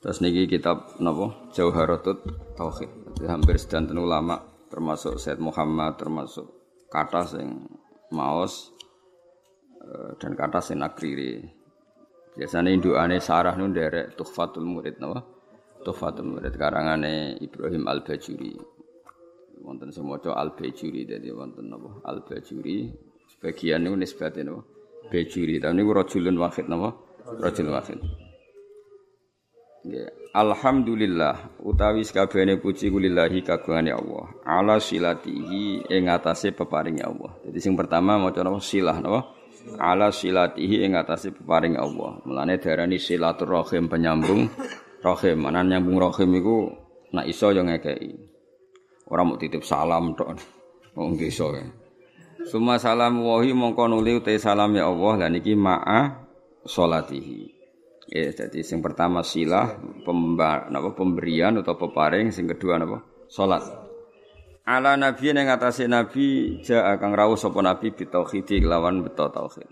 Terus niki kitab napa Jauharatut Tauhid. Hampir sedanten ulama termasuk Said Muhammad termasuk kata sing maos eh, dan kata sing akriri. Biasanya induane sarah nun derek Tuhfatul Murid napa? Tuhfatul Murid karangane Ibrahim Al-Bajuri. Wonten semoco Al-Bajuri dadi wonten napa? Al-Bajuri sebagian niku nisbate napa? Bajuri. Tapi niku rajulun wahid napa? Rajul wahid. Alhamdulillah utawi sakabehane puji kulillahi kagungane Allah. Ala silatihi ing atase peparinge Allah. Jadi sing pertama maca napa silah napa? Ala silatihi ing atase peparinge Allah. Mulane darani silaturahim penyambung rahim. Mana nyambung rahim iku nak iso yo ngekeki. Ora mau titip salam tok. Wong iso. Suma salam wahi mongko nuli uta salam ya Allah lan iki ma'a salatihi. Ya, jadi sing pertama silah pemba, pemberian atau peparing, sing kedua napa? Salat. Ala nabi yang ngatasi nabi ja kang rawuh sapa nabi bitauhid lawan beto tauhid.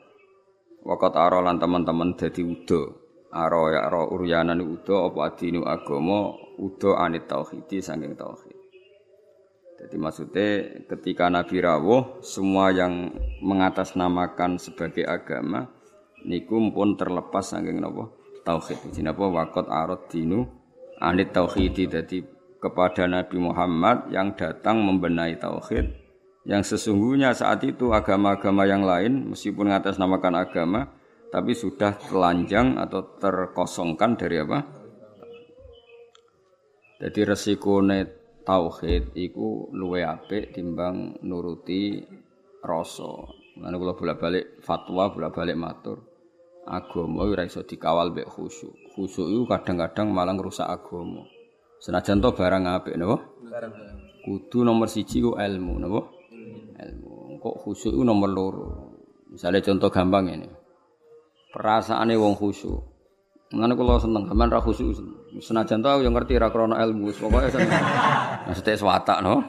Wakat aro lan teman-teman dadi udo. Aro ya aro uryanan udo apa adinu agama udo anit tauhidi saking tauhid. Jadi maksudnya ketika Nabi rawuh semua yang mengatasnamakan sebagai agama niku pun terlepas saking napa tauhid. Jadi apa wakot arot dinu anit tauhidi jadi kepada Nabi Muhammad yang datang membenahi tauhid yang sesungguhnya saat itu agama-agama yang lain meskipun namakan agama tapi sudah telanjang atau terkosongkan dari apa? Jadi resikone tauhid iku luwe apik timbang nuruti rasa. Lan kula bolak-balik fatwa, bolak-balik matur agama ora iso dikawal mbek khusyuk. Khusyuk itu kadang-kadang malah ngrusak agama. Senajan to barang apik napa? Barang. Kudu nomor siji ku ilmu napa? Ilmu. Kok khusyuk itu nomor loro. Misalnya contoh gampang ini. Perasaane wong khusyuk. Ngene kula seneng gaman ra khusyuk. Senajan to yo ngerti ra krana ilmu, pokoke seneng. Maksudnya swatak no.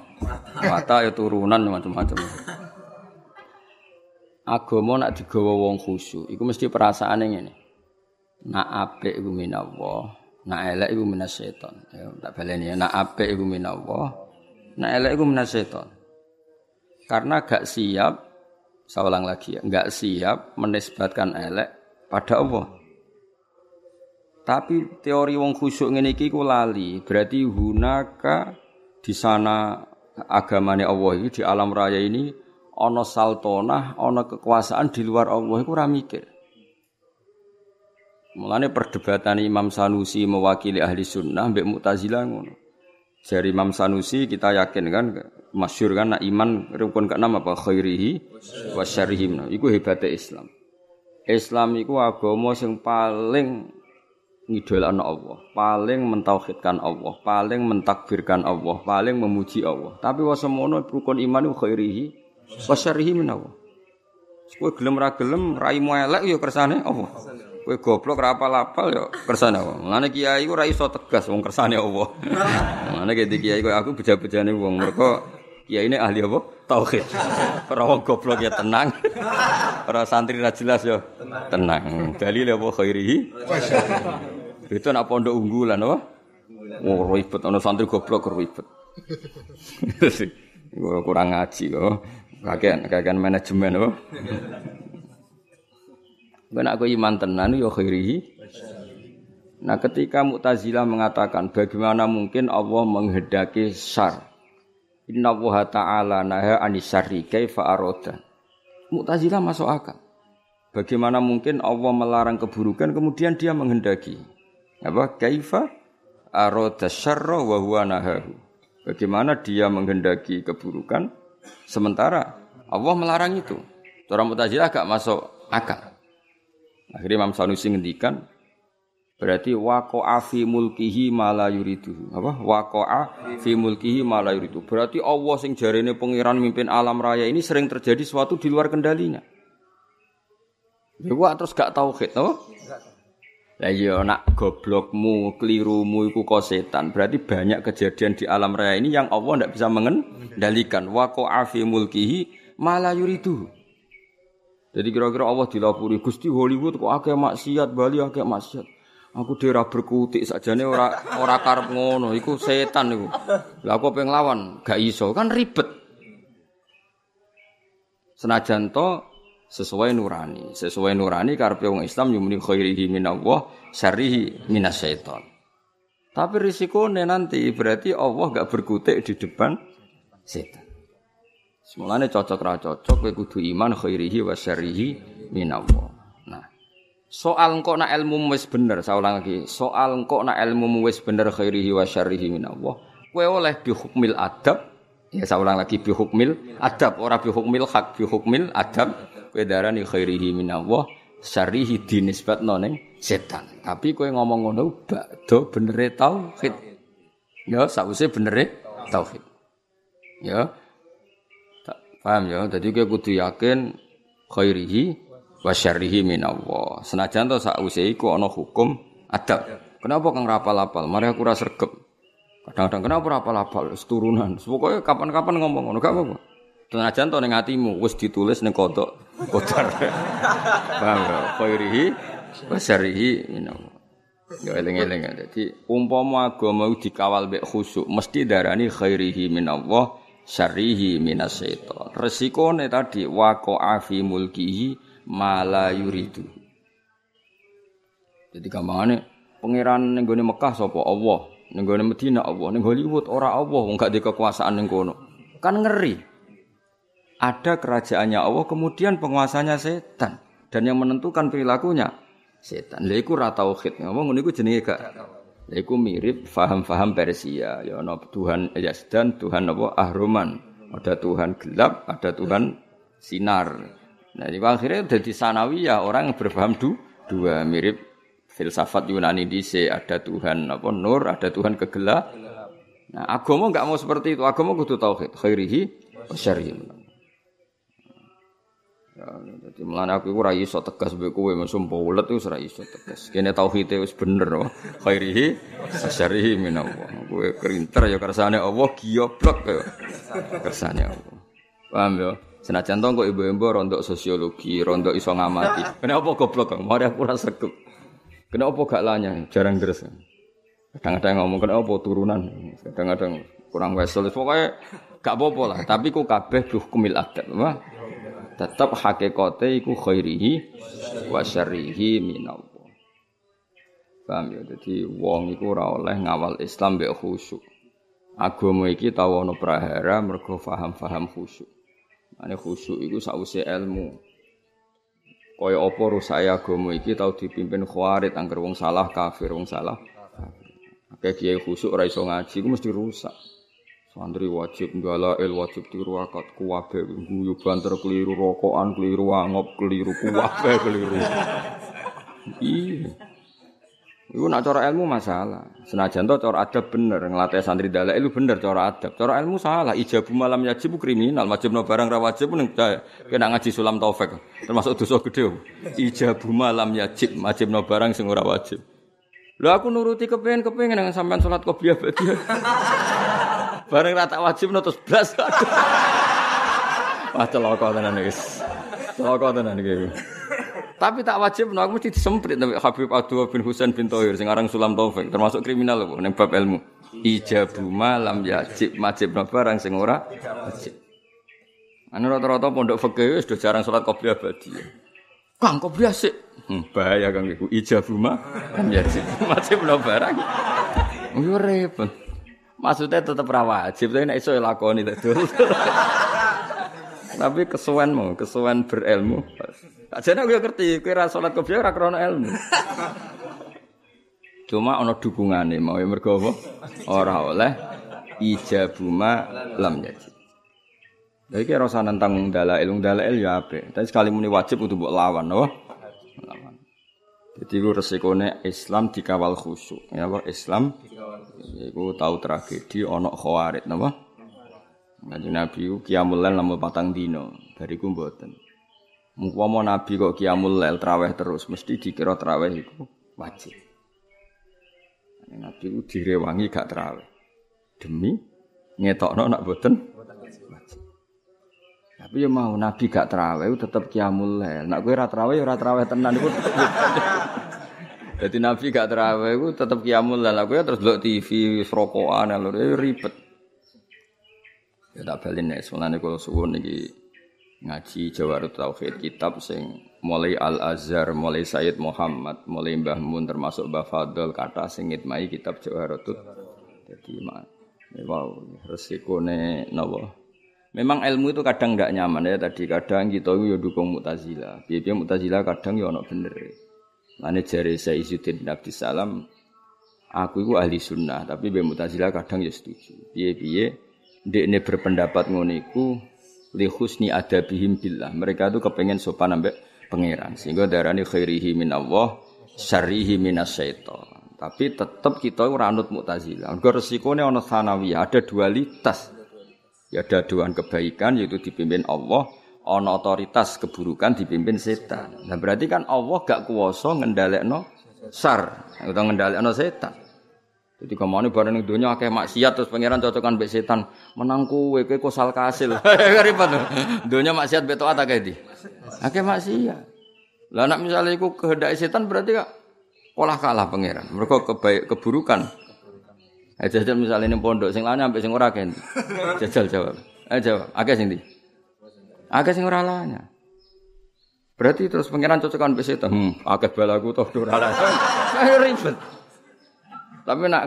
Watak ya turunan macam-macam agama nak digawa wong khusyuk iku mesti perasaane ngene. Nak apik iku minallah, nak elek iku minasyaiton. Ya tak baleni ya, nak apik iku minallah, nak elek iku minasyaiton. Karena gak siap, saya ulang lagi ya, gak siap menisbatkan elek pada Allah. Tapi teori wong khusyuk ngene iki ku lali, berarti hunaka di sana agamane Allah ini di alam raya ini ana saltonah, ana kekuasaan di luar Allah iku ora mikir. Mulane perdebatan Imam Sanusi mewakili ahli sunnah mbek Mu'tazilah ngono. Dari Imam Sanusi kita yakin kan masyhur kan nak iman rukun keenam apa khairihi wa syarrihi. Nah, iku hebate Islam. Islam iku agama sing paling ngidolakno Allah, paling mentauhidkan Allah, paling mentakbirkan Allah, paling memuji Allah. Tapi wasemono rukun iman iku khairihi Wasyarihi minawa. Kowe gelem ra gelem raimu elek ya kersane apa? Kowe goblok ra apal-apal ya kersane apa? Mulane kiai ku ra iso tegas wong kersane apa. Mulane ki kiai kowe aku beja-bejane wong mergo kiai ini ahli apa? Tauhid. Ora wong goblok ya tenang. Ora santri ra jelas ya tenang. Dalil apa khairihi? Itu nak pondok unggulan apa? Oh ribet ana santri goblok ribet. kurang ngaji kok. Kakean, kakean manajemen apa? Ben aku iman tenan ya khairihi. Nah, ketika Mu'tazilah mengatakan bagaimana mungkin Allah menghendaki syar. Inna Allah ta'ala naha anisari kaifa aroda. Mu'tazilah masuk akal. Bagaimana mungkin Allah melarang keburukan kemudian dia menghendaki. Apa? Kaifa aroda syarra wa huwa nahahu. Bagaimana dia menghendaki keburukan Sementara Allah melarang itu. Orang Mu'tazilah gak masuk akal. Akhirnya Imam Sanusi ngendikan berarti waqa'a fi mulkihi ma la yuridu. Apa? Waqa'a fi mulkihi ma la yuridu. Berarti Allah sing jarene pangeran mimpin alam raya ini sering terjadi sesuatu di luar kendalinya. Ya terus gak tauhid, apa? Lah iya nak goblokmu, kelirumu iku kok setan. Berarti banyak kejadian di alam raya ini yang Allah tidak bisa mengendalikan. Wa qa'a mulkihi malah yuridu. Jadi kira-kira Allah dilapuri Gusti Hollywood kok akeh maksiat, Bali akeh maksiat. Aku ora berkutik sakjane ora ora karep ngono, iku setan iku. Lah aku pengen lawan, gak iso, kan ribet. Senajan to sesuai nurani, sesuai nurani karepe wong Islam yumni khairihi minallah, syarrihi minasyaiton. Tapi risikone nanti berarti Allah gak berkutik di depan setan. Semulane cocok ra cocok kowe kudu iman khairihi wa syarrihi minallah. Soal engkau nak ilmu wis bener, saya ulang lagi. Soal engkau nak ilmu wis bener khairihi wa syarrihi minallah. Kue oleh bihukmil adab, ya saya ulang lagi bihukmil adab, ora bihukmil hak bihukmil adab. Kue darani khairihi minallah, syarrihi dinisbat noneng setan. Tapi kue ngomong ngono bakdo benere tauhid. Ya, sause benere tauhid. Ya. Paham ya? Jadi kue kudu yakin khairihi wa syarrihi minallah. Senajan to sause iku ana hukum adab. Kenapa kang rapal-apal? Mari aku ora sregep. Kadang-kadang kenapa rapal-apal turunan. Pokoke kapan-kapan ngomong ngono gak apa-apa. Senajan to ning atimu wis ditulis ning kodok kodar. Paham ya? Khairihi wa syarrihi minallah. Ya eling-eling dadi umpama agama dikawal mek khusyuk mesti darani khairihi minallah syarrihi minasyaiton. Resikone tadi waqa'a fi mulkihi mala yuridu. Jadi gampangane pangeran ning gone Mekah sapa Allah, ning gone Madinah Allah, ning Hollywood ora Allah wong gak di kekuasaan kono. Kan ngeri. Ada kerajaannya Allah kemudian penguasanya setan dan yang menentukan perilakunya setan. Lha iku ra. Ngomong ngono iku jenenge gak Lha mirip faham-faham Persia. Ya ana Tuhan Yazdan, Tuhan apa Ahroman. Ada Tuhan gelap, ada Tuhan sinar. Nah, di akhirnya jadi sanawiyah orang yang berpaham du, dua mirip filsafat Yunani dice ada Tuhan apa nur, ada Tuhan kegelap. Nah, agama enggak mau seperti itu. Agama kudu tauhid, khairihi wa syarrihi. Ya, jadi melane aku ora iso tegas mbek kowe mesum paulet iku ora iso tegas. Kene tauhid wis bener oh. Khairihi syarrihi minallah. Kowe kerinter ya kersane Allah, giyoblok ya kersane Allah. Paham ya? Senajan to kok ibu-ibu rontok sosiologi, rontok iso ngamati. Kenapa goblok kok? Mari aku rasa kok. Kenapa gak lanya? Jarang deres. Kadang-kadang ngomong kenapa turunan. Kadang-kadang kurang wesel. Pokoknya gak apa-apa lah. Tapi ku kabeh hukumil adat. Tetap hakikate iku khairihi wa syarrihi minallah. Paham ya? Jadi wong iku ora oleh ngawal Islam mbek khusyuk. Agama iki tau ana prahara mergo paham-paham khusyuk. Ane khusyuk iku sause ilmu. Kaya apa rusak agama iki tau dipimpin khawarit angger wong salah kafir wong salah. Akeh kiai khusyuk ora iso ngaji iku mesti rusak. Santri wajib il wajib tiru akad kuwabe guyu banter keliru rokokan keliru angop keliru kuwabe keliru. Iya. Iku nak cara ilmu masalah. Senajan to cara adab bener nglatih santri dalek itu bener cara adab. Cara ilmu salah. Ijabu malam yajib kriminal, wajibno barang ra wajib ning kena ngaji sulam taufik. Termasuk dosa gede. Ijabu malam yajib, wajibno barang sing ora wajib. Lho aku nuruti kepengen-kepengen dengan sampean salat qobliyah badiah. bareng ra tak wajib terus blas. Wah celaka tenan guys. Celaka tenan iki. Tapi tak wajib, aku mesti disemprit tapi Habib Abdul bin Husain bin Tohir, sing aran Sulam Taufik, termasuk kriminal loh, ning bab ilmu. Ijabu malam yajib majib barang sing ora wajib. Anu rata-rata pondok fikih wis jarang salat qobliyah badi. Kang qobliyah sik. Hmm, bahaya Kang iku ijabu malam yajib majib barang. Yo repot. Maksudnya tetap ra wajib, tapi nek iso lakoni Tapi kesuwen mau, kesuwen berilmu. Ajane aku ngerti, kowe ora salat qobliyah ora krana ilmu. Cuma ana dukungane mau mergo apa? Ora oleh ijabuma lam yajib. Jadi kira rasa nentang dalail, dalail ya apa? Tapi sekali muni wajib untuk buat lawan, no? Lawan. Jadi itu resikonya Islam dikawal khusyuk, ya apa? Islam, itu tahu tragedi onok khawarid, no? Ngaji Nabi kiamul lail namun patang dino, dari kumboten. Mumpama Nabi kok kiamul lail traweh terus, mesti dikira traweh itu wajib. Nabi itu direwangi gak traweh. Demi ngetokno nak boten. Tapi ya mau Nabi gak traweh tetep kiamul lail. Nak kowe ora traweh ya ora traweh tenan iku tetep. Jadi Nabi gak terawih itu tetap kiamul lah. Aku ya terus delok TV, rokokan, ya ribet. Ya tak balin nek mulane kula suwun iki ngaji Jawarut Tauhid kitab sing mulai Al Azhar, mulai Sayyid Muhammad, mulai Mbah Mun termasuk Mbah Fadl kata sing ngitmai kitab Jawarut. Jadi ya wow resikone napa Memang ilmu itu kadang tidak nyaman ya tadi kadang kita itu ya dukung mutazila. Biar mutazila kadang ya ono bener. Saya Izzuddin bin Abdissalam, aku itu ahli sunnah, tapi biar mutazila kadang ya setuju. Biar biar dia ini berpendapat ngoniku lihusni ada bihim billah. Mereka itu kepengen sopan ambek pangeran. Sehingga darani khairihi min Allah, syarihi minas syaitan. Tapi tetap kita ora Mu'tazilah. Mergo resikone ana sanawiyah, ada dualitas. Ya ada doan kebaikan yaitu dipimpin Allah, ana otoritas keburukan dipimpin setan. Nah berarti kan Allah gak kuwasa ngendhalekno sar, utawa ngendhalekno setan. Jadi ke mana barang ning donya akeh maksiat terus pangeran cocokan mbek setan. Menang kowe kowe kosal kasil. Ribet. Donya maksiat beto akeh di. Akeh maksiat. Lah nek misale iku kehendak setan berarti kak olah kalah pangeran. Mereka kebaik keburukan. Eh jajal misalnya ini pondok sing lanang sampai sing ora kan. Jajal jawab. Eh jawab. Akeh sing ndi? Akeh sing ora lanya. Berarti terus pangeran cocokan mbek setan. Hmm, akeh balaku toh ora lanya. Ribet. Tapi nak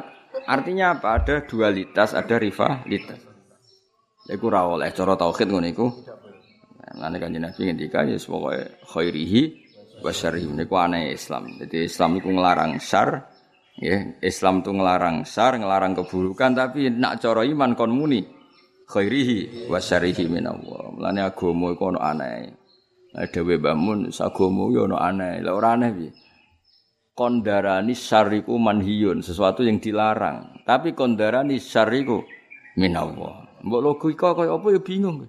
artinya apa? Ada dualitas, ada rivalitas. Iku ra oleh cara tauhid ngono iku. Lan kanjeng Nabi ngendika ya pokoke khairihi wa syarri niku aneh Islam. Jadi Islam itu ngelarang syar, ya. Islam itu ngelarang syar, ngelarang keburukan tapi nak cara iman kon muni khairihi wa syarrihi minallah. Mulane agama iku ono aneh. Nah, dewe bangun agama yo ono aneh. Lah ora aneh piye? Kondarani syariku manhiyun, sesuatu yang dilarang. Tapi kondarani syariku minallah. Mbok logika kaya apa ya bingung.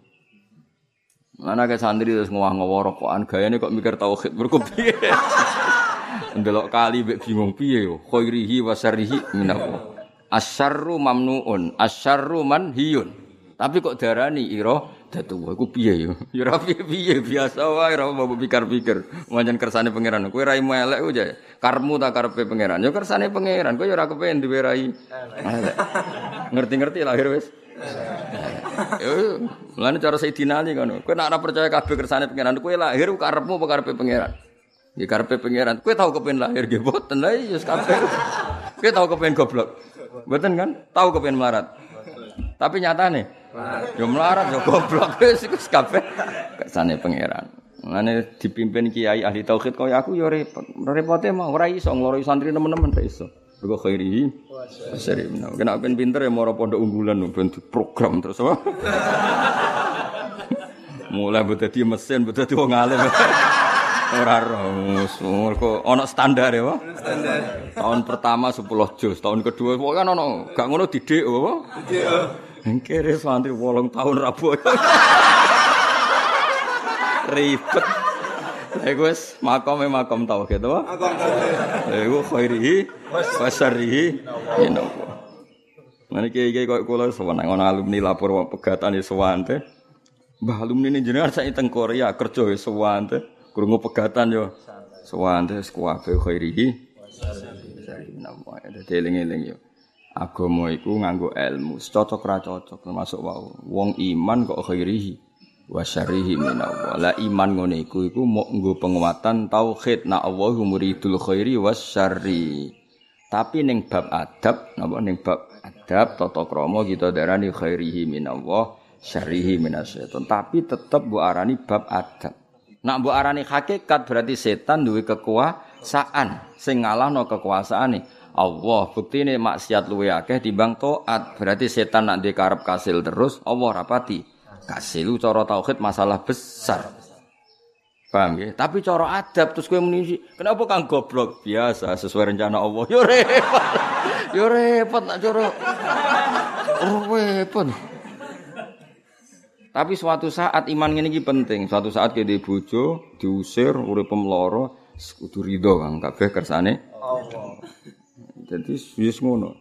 Mana ke santri terus ngowah-ngowah rokokan gayane kok mikir tauhid mergo piye. Ndelok kali mbek bingung piye yo. Khairihi wa minallah. Asyarru mamnuun, asyarru manhiyun. Tapi kok darani ira datu iku piye yo. Ya ora piye-piye biasa wae ora mbok pikir-pikir. Wancen kersane pangeran. Kowe rai elek ku jae. Karmu ta karepe pangeran. Ya kersane pangeran. Kowe ya ora kepen duwe rai. Ngerti-ngerti lahir wis. Ya, mulane cara Sayyidina Ali ngono. Kowe nek ora percaya kabeh kersane pangeran, kowe lahir karepmu apa karepe pangeran? Ya karepe pangeran. Kowe tau kepen lahir nggih mboten lha ya kabeh. Kowe tau kepen goblok. Mboten kan? Tau kepen melarat. Tapi nyatane yo melarat yo goblok wis iku kabeh kersane pangeran. Mulane dipimpin kiai ahli tauhid kaya aku yo repot. Repote mah ora iso ngloroi santri nemen-nemen ra iso. Mergo wasari minna. Kena ben pinter ya moro pondok unggulan ben program terus apa? Mulai mbok dadi mesin, mbok dadi wong alim. Ora roh, mergo ana standar ya, Pak. Standar. Tahun pertama 10 juz, tahun kedua kok kan ana gak ngono didik apa? Didik. Engkere santri 8 tahun rabu. Ribet. Iku wis makome makom tauhid apa? Makom tauhid. Iku khairihi wa syarrihi minallah. Mane kiai-kiai kok kula sewenang ana alumni lapor pegatan sowan teh. Mbah alumni ini jenengan sak teng Korea kerja ya sowan teh. Krungu pegatan yo. Sowan teh kuwabe khairihi. Dadi eling-eling yo. Agama iku nganggo ilmu, cocok ra cocok termasuk wau. Wong iman kok khairihi wa syarrihi minallah. La iman ngene iku iku mok nggo penguatan tauhid na Allahu muridul khairi was syarri. Tapi ning bab adab napa ning bab adab tata krama kita darani khairihi minallah syarrihi minasyaiton. Tapi tetep bu arani bab adab. Nak bu arani hakikat berarti setan duwe kekuasaan sing ngalahno kekuasaane. Allah bukti ini maksiat luwe akeh timbang taat berarti setan nak dikarep kasil terus Allah rapati Kasilu cara tauhid masalah besar. Paham ya? Tapi cara adab terus kowe muni, kenapa kang goblok? Biasa sesuai rencana Allah. Yo repot. Yo repot nak cara. Oh, repot. Tapi suatu saat iman ini penting. Suatu saat kita bojo, diusir, urip pemloro, kudu ridho kang kabeh kersane. Jadi wis ngono.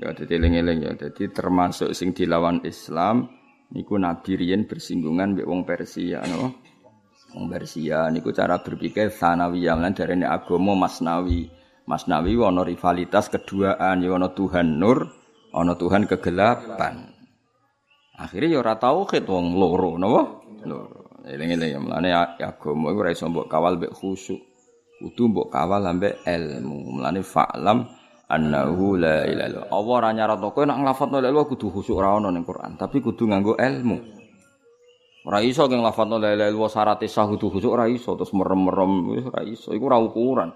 Ya dadi eling-eling ya. Jadi termasuk sing dilawan Islam niku Nabi riyen bersinggungan mbek wong Persia no. Wong Persia niku cara berpikir sanawiyah lan darene agama masnawi. Masnawi ana rivalitas keduaan ya ana Tuhan nur, ana Tuhan kegelapan. Akhirnya ya ora tauhid wong loro napa? Loro. Eling-eling ya mlane agama iku ora iso mbok kawal mbek khusyuk. Kudu mbok kawal ambek ilmu. Mlane fa'lam annahu la ilaha illallah. Allah ora nyaratno kowe nek nglafadzno la ilaha kudu khusyuk ora ono ning Quran, tapi kudu nganggo ilmu. Ora iso keng lafadzno la ilaha illallah syarat sah kudu khusyuk ora iso terus merem-merem wis ora iso. Iku ora ukuran.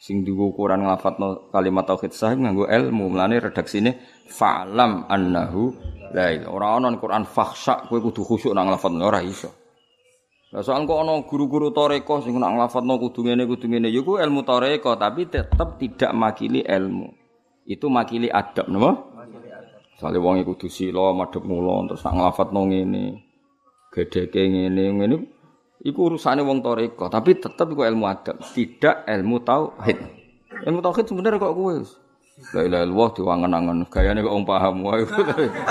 Sing digo ukuran nglafadzno kalimat tauhid sah nganggo ilmu. Mlane redaksine fa'lam annahu la ilaha. Ora ono ning Quran fakhsha kowe kudu khusyuk nang nglafadzno ora iso. Lah soal kok ana guru-guru toreko sing nak nglafatno kudu ngene kudu ngene ya ku ilmu toreko tapi tetap tidak makili ilmu. Itu makili adab napa? Soale wong kudu sila madhep mula terus nak nglafatno ngene. Gedheke ngene ngene iku urusane wong toreko tapi tetap iku ilmu adab, tidak ilmu tauhid. Ilmu tauhid sebenarnya kok kowe La ilaha illallah diwangen-angen gayane kok wong paham wae.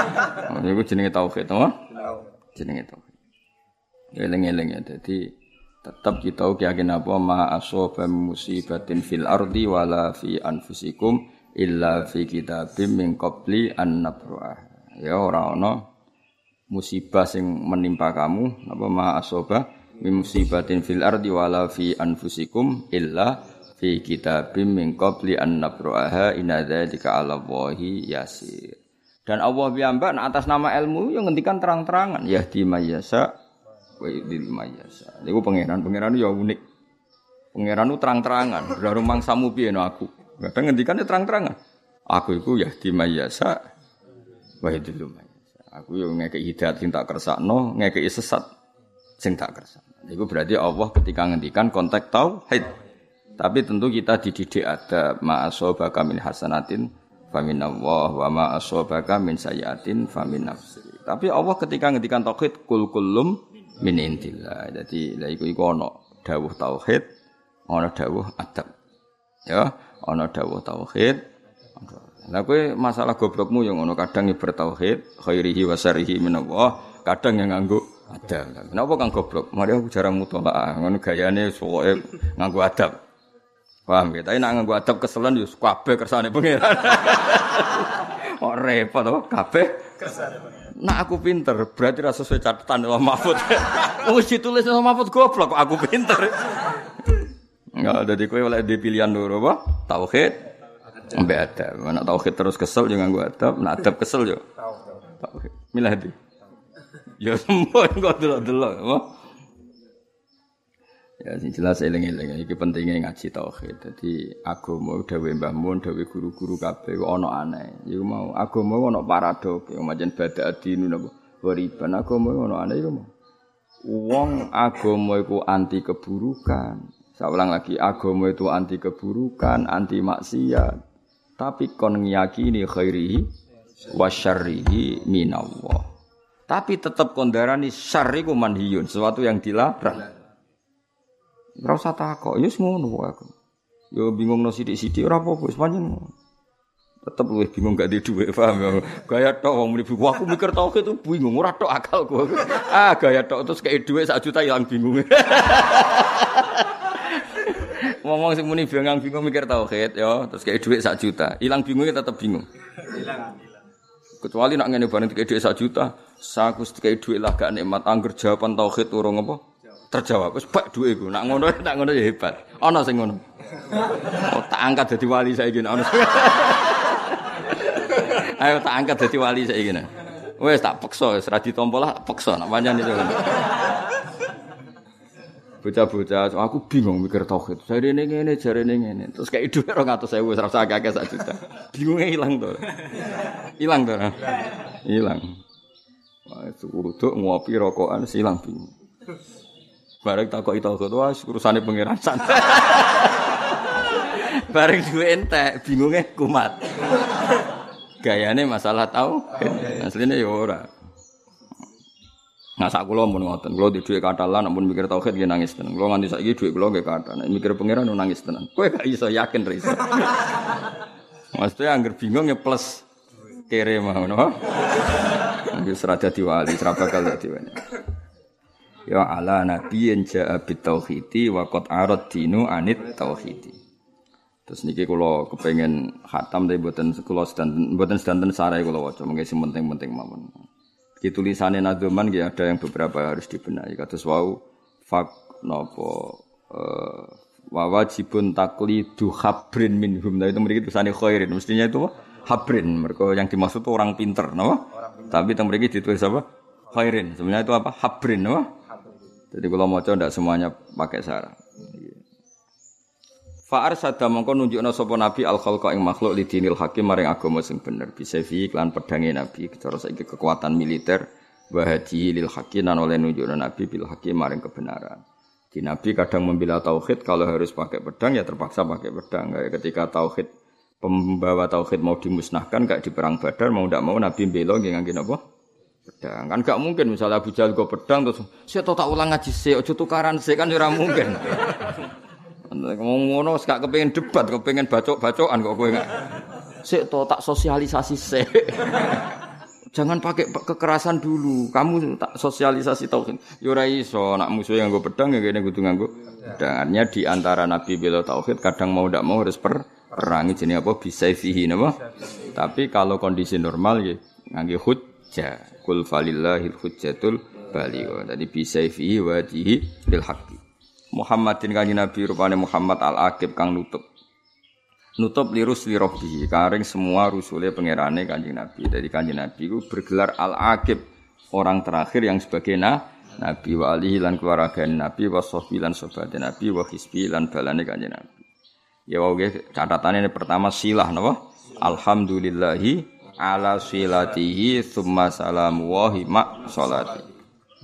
Iku jenenge tauhid, napa? Jenenge tauhid. Eling-eling ya. Jadi tetap kita yakin apa ma asoba musibatin fil ardi wala fi anfusikum illa fi kitabim min qabli an nabruah. Ya ora ana musibah sing menimpa kamu apa ma asoba min musibatin fil ardi wala fi anfusikum illa fi kitabim min qabli an nabruaha inna dzalika 'ala Allahi yasir. Dan Allah piyambak atas nama ilmu yang ngendikan terang-terangan yahdi mayyasa wa idil mayasa. Niku pangeran, pangeran ya unik. Pangeran terang-terangan, baru mangsamu piye no aku. Kadang ngendikane terang-terangan. Aku iku ya di mayasa wa mayasa. Aku yo ngekek hidayat sing tak kersakno, ngekek sesat sing tak kersakno. Niku berarti Allah ketika ngendikan konteks tauhid. Tapi tentu kita dididik ada ma'asobaka min hasanatin famin Allah wa ma'asobaka min sayatin famin nafsi. Tapi Allah ketika ngendikan tauhid kul kulum min intillah. Jadi la iku iku ana dawuh tauhid, ana dawuh adab. Ya, ana dawuh tauhid. Lah kowe masalah goblokmu yang ngono kadang nyebar tauhid, khairihi wa syarihi min Allah, kadang yang nganggo adab. Kenapa kang goblok? Mari aku jarang mutolaah, ngono gayane pokoke nganggo adab. Paham ya? Tapi nak nganggo adab keselan yo kabeh kersane pangeran. Kok repot to kabeh Nak aku pinter, berarti rasa sesuai catatan Allah Mahfud. Wis ditulis Allah Mahfud goblok kok aku pinter. Enggak, jadi kowe oleh di pilihan dulu apa? Tauhid ambek adab. Nak tauhid terus kesel jangan gua adab, nak adab kesel yo. Tauhid. Milah di. Ya semua kok delok-delok, apa? Ya sing jelas eling-eling iki pentingnya ngaji tauhid. Dadi agama dawuh Mbah Mun, dawuh guru-guru kabeh ana aneh. Iku mau agama ana paradok, yang macam bada adinu napa wariban agama ana aneh iku mau. Wong agama iku anti keburukan. Saya ulang lagi, agama itu anti keburukan, anti maksiat. Tapi kon ngiyakini khairihi wa syarrihi minallah. Tapi tetap kondarani syarriku manhiyun, sesuatu yang dilarang. Ora usah takok, ya ngono aku. Ya bingung no sithik-sithik ora apa-apa, wis tetep luwih bingung gak di dhuwit paham ya. Gaya tok wong aku mikir tauhid itu bingung ora tok akal gua. Ah gaya tok terus kayak dhuwit sak juta ilang bingung. Ngomong sing muni bingung bingung mikir tauhid ya, terus kayak dhuwit sak juta, ilang bingungnya tetep bingung. Ilang. Kecuali nak ngene bareng kayak dhuwit sak juta, saku kayak dhuwit lah gak nikmat angger jawaban tauhid urung apa? Terjawab. Wis bak duwe iku. Nak ngono nak ngono ya hebat. Ana sing ngono. Oh, tak angkat dadi wali saiki ana. Ayo tak angkat dadi wali saiki. Wes tak peksa, wis ra ditampa lah peksa nak pancen itu. Bocah-bocah, aku bingung mikir tauhid. Jare ning ngene, jare ning ngene. Terus kayak dhuwit 200.000 wis ra usah akeh sak juta. Bingunge ilang to. Ilang to. Ilang. Wah, itu ngopi rokokan silang bingung. Bareng takok itu kok wah urusane pangeran santai. Bareng duwe entek, bingunge kumat. Gayane masalah tau, asline ya ora. Nah, sak kula mun ngoten, kula di dhuwit katalan ampun mikir tauhid nggih nangis tenan. Kula nganti saiki dhuwit kula nggih. Nek mikir pangeran nangis tenan. Kowe gak iso yakin ra iso. Maksudnya angger bingung ya plus kere mau no. Wis ra dadi wali, ra bakal dadi wali ya ala nabiyyin ja'a bit tauhidi wa qad arad dinu anit tauhidi. Terus niki kula kepengen khatam tapi mboten kula sedanten mboten sedanten sarai kula waca mengke sing penting-penting mawon. Di tulisannya Nadoman ya ada yang beberapa harus dibenahi. Kados wau fak napa uh, wa wajibun taklidu habrin minhum. Nah itu mriki tulisane khairin. Mestinya itu habrin. Mereka yang dimaksud itu orang pinter, napa? Tapi teng mriki ditulis apa? Khairin. Sebenarnya itu apa? Habrin, napa? Jadi kalau coba semuanya pakai sarah. Fa'ar sada mongko nunjukna sapa nabi al khalqa ing makhluk li dinil hakim maring agama sing bener bisa fi lan pedange nabi cara saiki kekuatan militer wa lil hakim nan oleh nunjukna nabi bil hakim maring kebenaran. Di nabi kadang membela tauhid kalau harus pakai pedang ya terpaksa pakai pedang. Kayak ketika tauhid pembawa tauhid mau dimusnahkan kayak di perang Badar mau ndak mau nabi belo nggih ngangge napa? Pedang. Kan gak mungkin misalnya Abu Jahal go pedang terus saya tak ulang ngaji sih ojo tukaran sih kan ora mungkin. Ngomong ngono gak kepengin debat, kepengin bacok-bacokan kok kowe gak. Sik to tak sosialisasi sik. Jangan pakai kekerasan dulu. Kamu tak sosialisasi tauhid. Yo ora iso, nak musuh yang gue pedang ya kene kudu nganggo pedang. di antara nabi bela tauhid kadang mau ndak mau harus per perangi jenenge apa bisa fihi napa. Tapi kalau kondisi normal ya ngangge hujjah. Kul falillahil hujjatul baligh. Tadi bisa fihi wajihi bil haqqi. Muhammadin kanjeng Nabi rupane Muhammad al-Aqib kang nutup. Nutup lirus lirobi, karing semua rusule pangerane kanjeng Nabi. Jadi kanjeng Nabi itu bergelar al-Aqib, orang terakhir yang sebagai na, Nabi wa alihi lan keluarga Nabi wa sahbi lan sobat Nabi wa hisbi lan balane kanjeng Nabi. Ya oke catatan ini pertama silah napa? Alhamdulillahi ala silatihi summa salamu wa hima salati.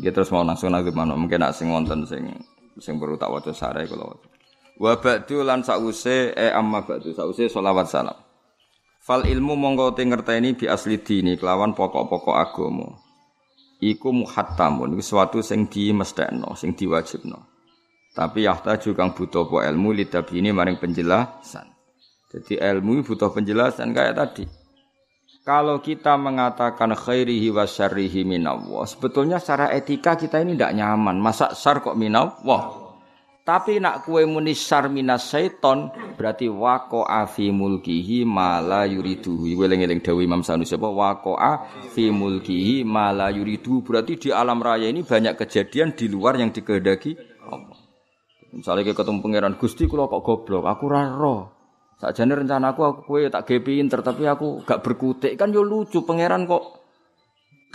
Ya terus mau langsung nanti mana mungkin nak sing wonten sing sing perlu tak waca sarai kula. Wa ba'du lan sause e amma ba'du sause selawat salam. Fal ilmu monggo te ngerteni bi asli dini kelawan pokok-pokok agama. Iku muhattamun iku suatu sing dimestekno, sing diwajibno. Tapi yahtaju kang butuh apa ilmu litabini maring penjelasan. Jadi ilmu butuh penjelasan kayak tadi. Kalau kita mengatakan khairihi wa syarrihi minallah, sebetulnya secara etika kita ini tidak nyaman. Masa syar kok minallah? Tapi nak kue muni syar minas syaiton, berarti wako afi mulkihi mala yuriduhu. Weleng-eleng dawi Imam Sanusi apa? Wako afi mulkihi mala yuriduhu. Berarti di alam raya ini banyak kejadian di luar yang dikehendaki Allah. Misalnya ketemu pangeran Gusti, kalau kok goblok, aku raro. Sakjane rencana aku aku kowe tak ge pinter tapi aku gak berkutik kan yo lucu pangeran kok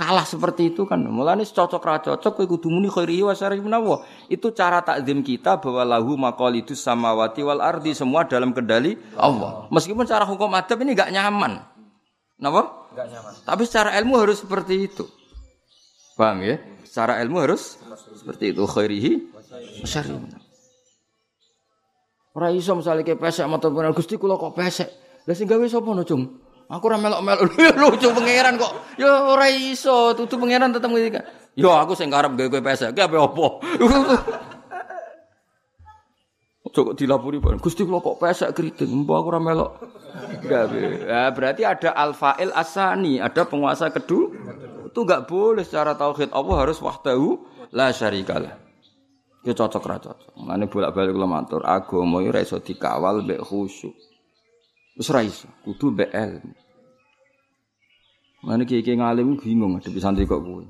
kalah seperti itu kan. Mulane cocok ra cocok kowe kudu muni khairi wa syarri menawa. Itu cara takzim kita bahwa lahu maqalidus samawati wal ardi semua dalam kendali Allah. Meskipun cara hukum adab ini gak nyaman. Napa? Gak nyaman. Tapi secara ilmu harus seperti itu. Paham ya? Secara ilmu harus seperti itu khairihi wa syarri Ora iso misale ke pesek mata pengen Gusti kula kok pesek. Lah sing gawe sapa no, Cung? Aku ora melok-melok lucu pangeran kok. Ya ora iso, tutu pangeran tetep ngendika. Yo aku sing karep gawe kowe pesek, ki apa? Ojo dilapuri Pak. Gusti kula kok pesek kriting, mbok aku ora melok. Gawe. Ya berarti ada al-fa'il asani, ada penguasa kedua. Itu enggak boleh secara tauhid Allah harus wahdahu la syarikalah. Ya cocok ra cocok. Mane bolak-balik kula matur, agama ora iso dikawal mbek khusyuk. Wis ra iso, kudu mbek ilmu. Mane kiye ngalim bingung ngadepi santri kok kuwi.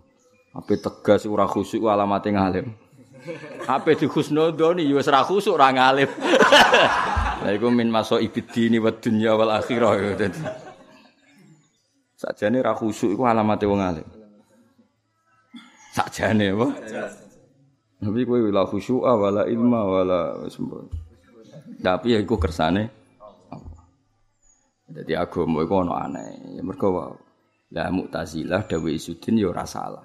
Ape tegas ora khusyuk alamate ngalim. Ape di khusnudoni ya wis ra khusyuk ora ngalim. Lah iku min maso ibidini wa dunya wal akhirah ya dadi. Sakjane ra khusyuk iku alamate wong alim. Sakjane apa? Tapi kowe wala khusyu'a wala ilma wala. Tapi ya iku kersane Jadi agama iku ana aneh. Ya mergo. Lah Mu'tazilah dawe Isudin ya ora salah.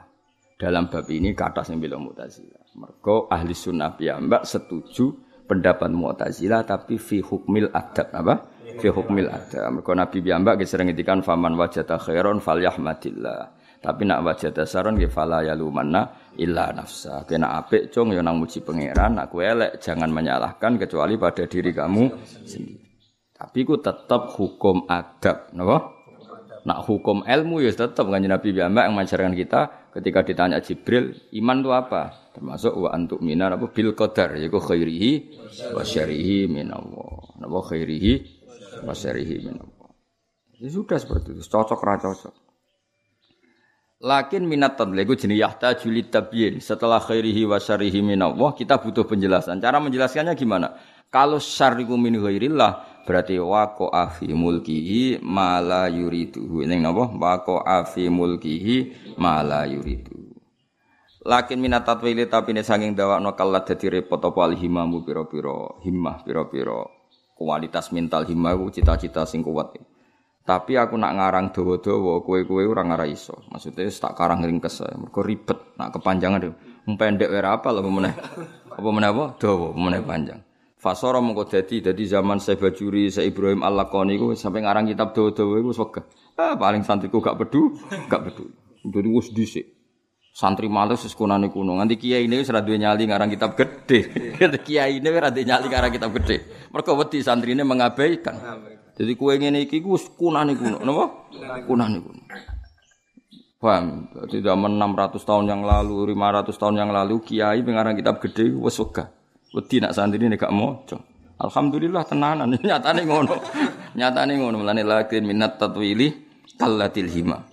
Dalam bab ini kata sing bilang Mu'tazilah. Mergo ahli sunnah piyambak setuju pendapat Mu'tazilah tapi fi hukmil adab apa? Fi hukmil adab. Mergo Nabi piyambak sering ngendikan faman wajata khairon falyahmadillah. Tapi nak wajah dasaron ya fala yalumanna illa nafsa. Kena apik cung ya nang muji pangeran, nak elek jangan menyalahkan kecuali pada diri kamu sendiri. Tapi ku tetap hukum adab, napa? Nak hukum ilmu ya tetap kan Nabi Muhammad yang mengajarkan kita ketika ditanya Jibril, iman itu apa? Termasuk wa antuk minar apa bil qadar, yaiku khairihi wa syarihi minallah. Napa khairihi wa syarrihi min Allah. Ya sudah seperti itu, cocok ra cocok. Lakin minat tadliku jenis yahta juli tabyin. Setelah khairihi wa syarihi kita butuh penjelasan. Cara menjelaskannya gimana? Kalau syariku min ghairillah, berarti wako afi mulkihi mala yuridu. Ini apa? Wako afi mulkihi mala yuridu. Lakin minat tatwili tapi ini sanging dawa no kalat dadi repot apa alhimamu piro-piro himmah piro-piro kualitas mental himmah cita-cita sing kuat. Tapi aku nak ngarang dawa-dawa, kue-kue ora ngara iso. Maksudnya tak karang ringkes. Mergo ribet, nak kepanjangan deh. Pendek ora apa lho meneh. Apa meneh apa? Dawa, meneh panjang. Fasara mengko dadi dadi zaman saya Bajuri, saya Ibrahim Al-Laqani iku sampai ngarang kitab dawa-dawa wis wegah. Ah paling santriku gak pedu, gak pedu. Dadi wis dhisik. Santri males wis kunane kuno. Nganti kiai ini wis duwe nyali ngarang kitab gede. kiai ini ora duwe nyali ngarang kitab gede. Mergo wedi santrine mengabaikan. Jadi kue ngene iki ku kunane kuno, napa? Kunane kuno. Paham? Jadi zaman 600 tahun yang lalu, 500 tahun yang lalu kiai pengarang kitab gede wis wegah. Wedi nak santri ini gak maca. Alhamdulillah tenanan nyatane ngono. nyatane ngono melane lakin minat tatwili kallatil hima.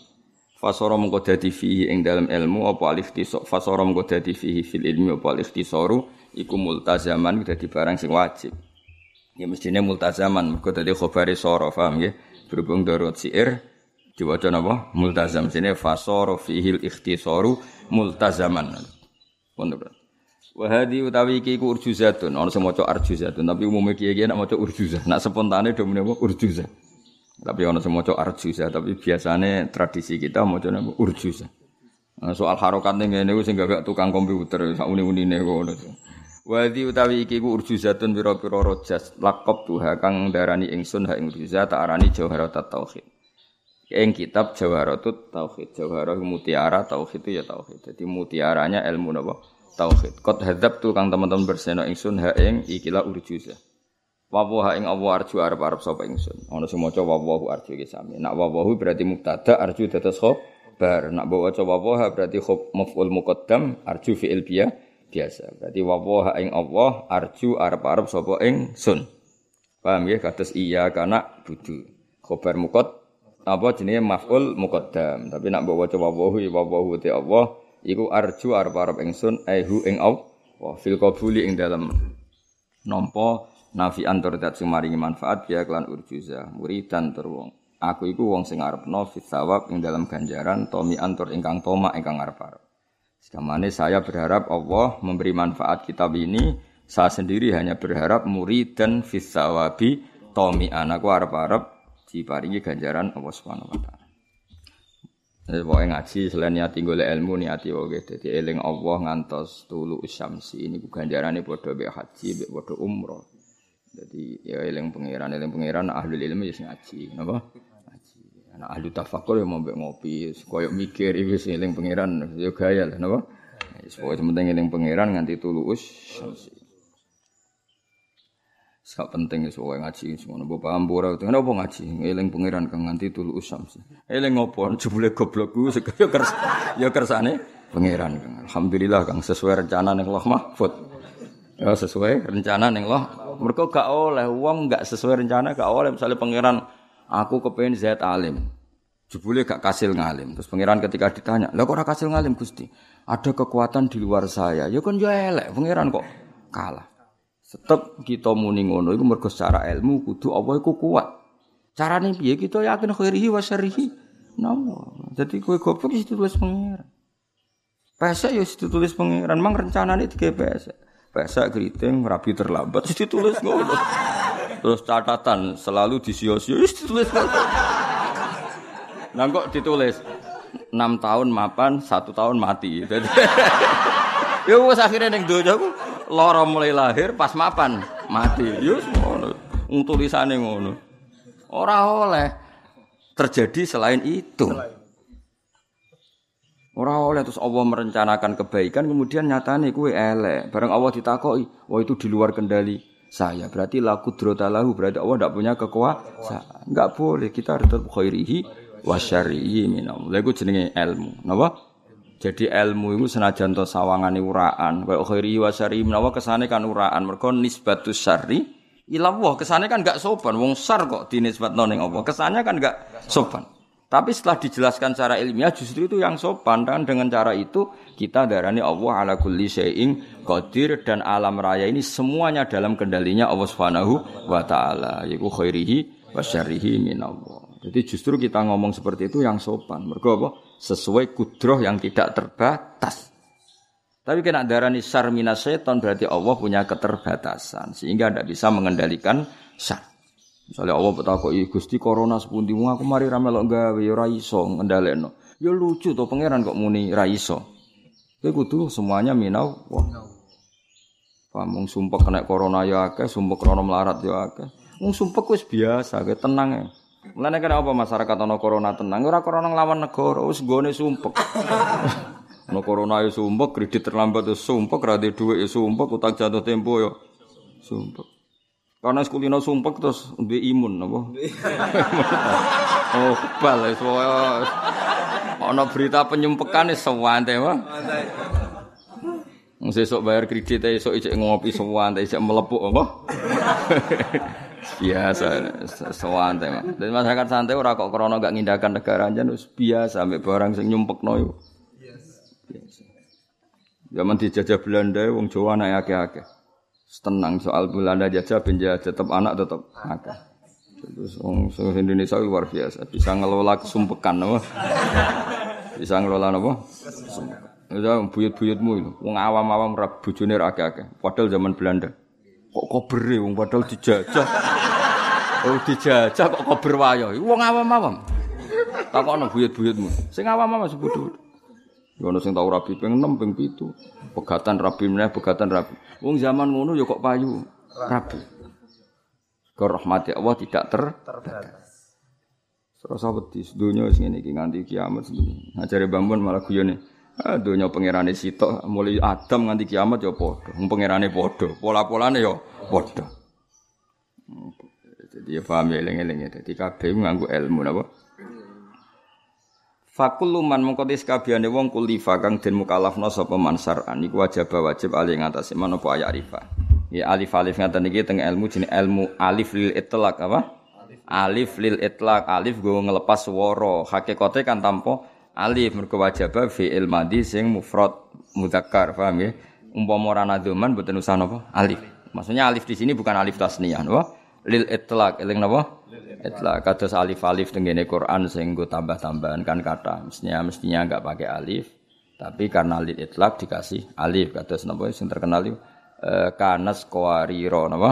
Fasara mengko dadi fihi ing dalam ilmu apa alif tisok fasara mengko dadi fihi fil ilmi apa alif tisoru iku multazaman dadi barang sing wajib. Ya mestine multazaman mergo dadi khabari sara, paham? Berhubung darurat siir diwaca napa? Multazam. Sine fasara fihil ikhtisaru multazaman. Pondok. Wa hadi utawi iki ku urjuzatun. Ana sing maca arjuzatun, tapi umumnya kiye-kiye nak maca urjuzah. Nak spontane do menapa urjuzah. Tapi ana sing maca arjuzah, tapi biasane tradisi kita maca napa urjuzah. Nah, soal harokat ning ngene sing gak tukang komputer sak uni-unine ngono. Wadi utawi iki ku urjuzatun pira-pira rojas lakop tuha kang darani ingsun ha ing urjuzat tak arani jawharat tauhid. Ing kitab jawharatut tauhid. Jawharah mutiara tauhid itu ya tauhid. Jadi mutiaranya ilmu napa? Tauhid. Qad hadzab tu kang teman-teman berseno ingsun ha ing ikilah urjuzah. Wawu ha ing Allah arju arep-arep sapa ingsun. Ana sing maca wawu arju iki sami. Nak wawu berarti mubtada arju dados khabar. Nak waca wawu berarti khob maf'ul muqaddam arju fi'il biyah biasa. Berarti wawaha ing Allah arju arep-arep sapa ing sun. Paham ya kados iya kana budu. Khobar mukot apa jenenge maf'ul muqaddam. Tapi nak mbok waca wawahu ya wawahu te Allah iku arju arep-arep ingsun ehu ing Allah. Wa fil qabuli ing dalam nampa nafi antur dat sing maringi manfaat ya kelan urjuza muridan tur wong. Aku iku wong sing arepno fit sawab ing dalam ganjaran tomi antur ingkang toma ingkang arep-arep. Sekamane saya berharap Allah memberi manfaat kitab ini. Saya sendiri hanya berharap murid dan fisawabi tomi anakku harap-harap diparingi ganjaran Allah Subhanahu wa taala. Jadi pokoknya ngaji selain niati golek ilmu niati oke. Jadi eling Allah ngantos tulu usyamsi ini ganjaran ini bodoh be haji be bodoh umroh. Jadi ya eling pangeran eling pangeran ahli ilmu ya ngaji, napa? Anak ahli tafakur yang mau ngopi, koyo mikir iki sing eling pangeran yo gaya lah napa? Wis pokoke penting eling pangeran nganti tulus. Sak penting wis ngaji ngono mbok paham ora kenapa ngaji eling pangeran kang nganti tulus samsi. Eling ngopo jebule goblokku yo kers yo kersane pangeran kang. Alhamdulillah kang sesuai rencana ning Allah Mahfud. Ya sesuai rencana ning Allah. Mergo gak oleh wong gak sesuai rencana gak oleh misalnya pangeran aku kepengen zat alim. Jebule gak kasil ngalim. Terus pangeran ketika ditanya, "Lah kok ora kasil ngalim, Gusti?" Ada kekuatan di luar saya. Ya kan ya elek, pangeran kok kalah. Tetep kita muni ngono iku mergo secara ilmu kudu Allah iku kuat. Carane piye kita yakin khairihi wa syarrihi? Namo. Jadi kowe goblok itu tulis pangeran. Pesek ya ditulis pangeran, mang rencanane digawe pesek. Pesek keriting rapi terlambat ditulis ngono. Terus catatan selalu disio-sio ditulis. Nah kok ditulis 6 tahun mapan, 1 tahun mati. Ya wis akhire ning donya ku lara mulai lahir pas mapan mati. Ya ngono. Wong tulisane ngono. Ora oleh terjadi selain itu. Ora oleh terus Allah merencanakan kebaikan kemudian nyatane kuwe elek. Bareng Allah ditakoki, wah itu di luar kendali saya. Berarti laku lahu berarti Allah tidak punya kekuasaan. Enggak boleh kita harus tetap khairihi wa syarrihi minam. Lha iku jenenge ilmu. Napa? Jadi ilmu itu senajan to sawangane uraan, kaya khairihi wa syarrihi menawa kesane kan uraan. Mergo nisbatus syarri ilallah kesannya kan gak sopan wong sar kok dinisbatno ning Allah kesannya kan gak sopan tapi setelah dijelaskan secara ilmiah justru itu yang sopan dan dengan cara itu kita darani Allah ala kulli syai'in qadir dan alam raya ini semuanya dalam kendalinya Allah Subhanahu wa taala yaiku khairihi wa syarrihi minallah. Jadi justru kita ngomong seperti itu yang sopan. Mergo apa? Sesuai kudroh yang tidak terbatas. Tapi kena darani syar minas seton berarti Allah punya keterbatasan sehingga tidak bisa mengendalikan syar. Misalnya Allah bertakoi Gusti corona sepundi aku mari rame lo gawe ya ora iso ngendhalekno. Ya lucu to pangeran kok muni ra iso. Kowe kudu semuanya minau wah. Pamung sumpek kena corona ya akeh, sumpek corona melarat ya akeh. Wong sumpek wis biasa, kowe tenang ya. Mulane kan apa masyarakat ana corona tenang, ora corona nglawan negara, wis gone sumpek. Ana corona ya sumpek, kredit terlambat ya sumpek, ra duit ya sumpek, utang jatuh tempo ya sumpek. Karena sekulino sumpek terus duwe imun apa? oh, bal wis ana berita penyumpekan wis sewante. Wong sesuk bayar kredit esuk ijek ngopi sewante ijek melepuk apa? biasa sewante mah. Dadi masyarakat santai ora kok krana gak ngindakan negara aja wis biasa ambek barang sing nyumpekno yo. Biasa. Zaman dijajah Belanda wong Jawa anak akeh-akeh tenang soal Belanda jajah penjajah tetap anak tetap akeh. Terus wong Indonesia luar biasa, bisa ngelola kesumpekan no? bisa ngelola apa? Ya buyut-buyutmu itu, wong awam-awam rap bojone akeh-akeh. Padahal zaman Belanda. Kok kobere wong padahal dijajah. Oh dijajah kok kober wayo. Wong awam-awam. Takokno buyut-buyutmu. Sing awam-awam sebut Ya ana sing tau rabi ping 6 ping 7. Pegatan rabi meneh pegatan rabi. Wong zaman ngono ya kok payu rabi. Ke rahmati Allah tidak ter terbatas. Serasa wedi donya wis ngene iki nganti kiamat sebenarnya. Ajare Bambun malah guyone. Ah donya pangerane sitok mulai Adam nganti kiamat ya padha. Wong pangerane padha, pola-polane ya padha. Jadi ya paham ya eling-eling ya. Dadi kabeh nganggo ilmu napa? Fakul luman mengkotis kabiane wong kulifa kang den mukallafna sapa mansaran iku wajib wajib ali ngatasi man apa ayat rifa. Ya alif alif ngaten iki teng ilmu jenenge ilmu alif lil itlaq apa? Alif lil itlaq alif go ngelepas swara. Hakikate kan tanpa alif mergo wajib fi'il madhi sing mufrad mudzakkar paham ya? Umpama ora nadzuman mboten usah napa? Alif. Maksudnya alif di sini bukan alif tasniyah, napa? Lil itlaq eling napa? Itla kados alif-alif tenggene Quran sing tambah-tambahan kan kata. Mestinya mestinya enggak pakai alif. Tapi karena lil itlak dikasih alif kados napa sing terkenal itu e, kanas qawariro napa?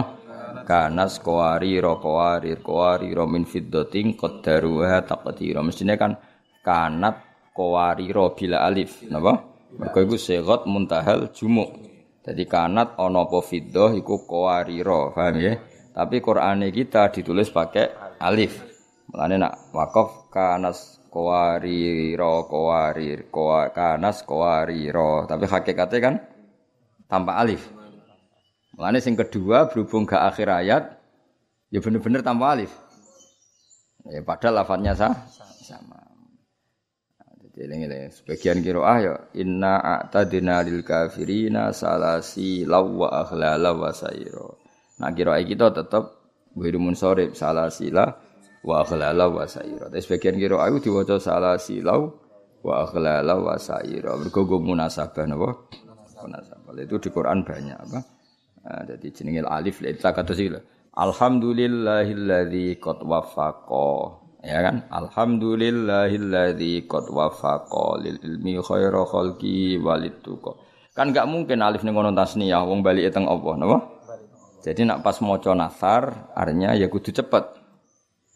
Kanas qawariro qawarir qawariro min fiddatin qaddaruha taqdira. Mestinya kan kanat qawariro bila alif napa? Mergo iku segot muntahal jumuk. Jadi kanat ana apa fiddah iku qawariro, paham ya? Tapi Qur'ane kita ditulis pakai alif. Mulane nak wakaf kanas qawariro qawarir qawa kanas qawariro tapi hakikatnya kan tanpa alif. Mulane sing kedua berhubung ke akhir ayat ya bener-bener tanpa alif. Ya padahal lafadznya sah, sama. Jadi sebagian ah ya inna a'tadina lil kafirina salasi lawa akhlala wa sayro. Nah kira kita tetap Wiru munsorib salah sila wa akhlala wa saira. Tapi sebagian kira ayu diwaca salah silau wa akhlala wa saira. Mergo munasabah napa? Munasabah. Itu di Quran banyak apa? Nah, jadi jenenge alif la kata sila. Alhamdulillahilladzi qad wafaqa. Ya kan? Alhamdulillahilladzi qad wafaqa lil ilmi khaira khalqi walituqa. Kan gak mungkin alif ning ngono tasniyah wong bali teng apa napa? Jadi nak pas maca nasar artinya ya kudu cepet.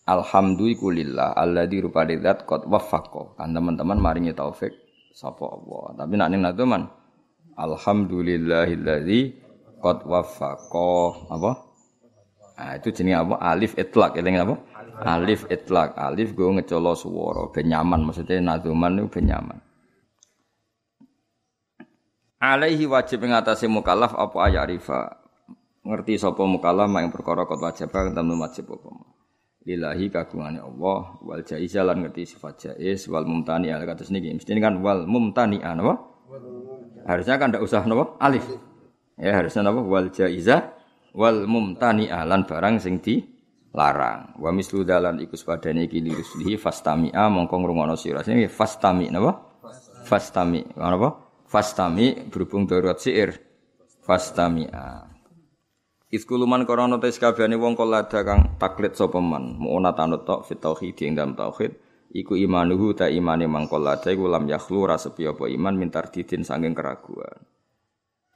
Alhamdulillah alladzi rupane zat qad waffaqa. Kan teman-teman maringi taufik sapa Allah. Tapi nak ning naduman Alhamdulillahilladzi qad waffaqa apa? Nah, itu jenis apa? Alif itlak, eling apa? Alif itlak. Alif gue ngecolo suara, ben nyaman maksudnya naduman itu ben nyaman. Alaihi wajib mengatasi mukallaf apa ayat rifa ngerti sapa mukalam yang perkara kot wajib kang tamu wajib apa lillahi kagungane Allah wal jaiza lan ngerti sifat jaiz wal mumtani al kados niki mesti kan wal mumtani apa harusnya kan ndak usah napa alif ya harusnya napa wal jaiza wal mumtani alan barang sing di larang. Wa mislu dalan iku sepadane iki liruslihi fastami'a mongko ngrungokno sira. Sing fastami napa? Fastami. Napa? Fastami berhubung darurat syair. Fastami'a. Iskuluman korona tes kabehane wong kolada kang taklit sapa man, mu'ona tanut tok fit tauhid ing dalam tauhid, iku imanuhu ta imane mangkolada iku lam yakhlu ra sepi apa iman mintar didin saking keraguan.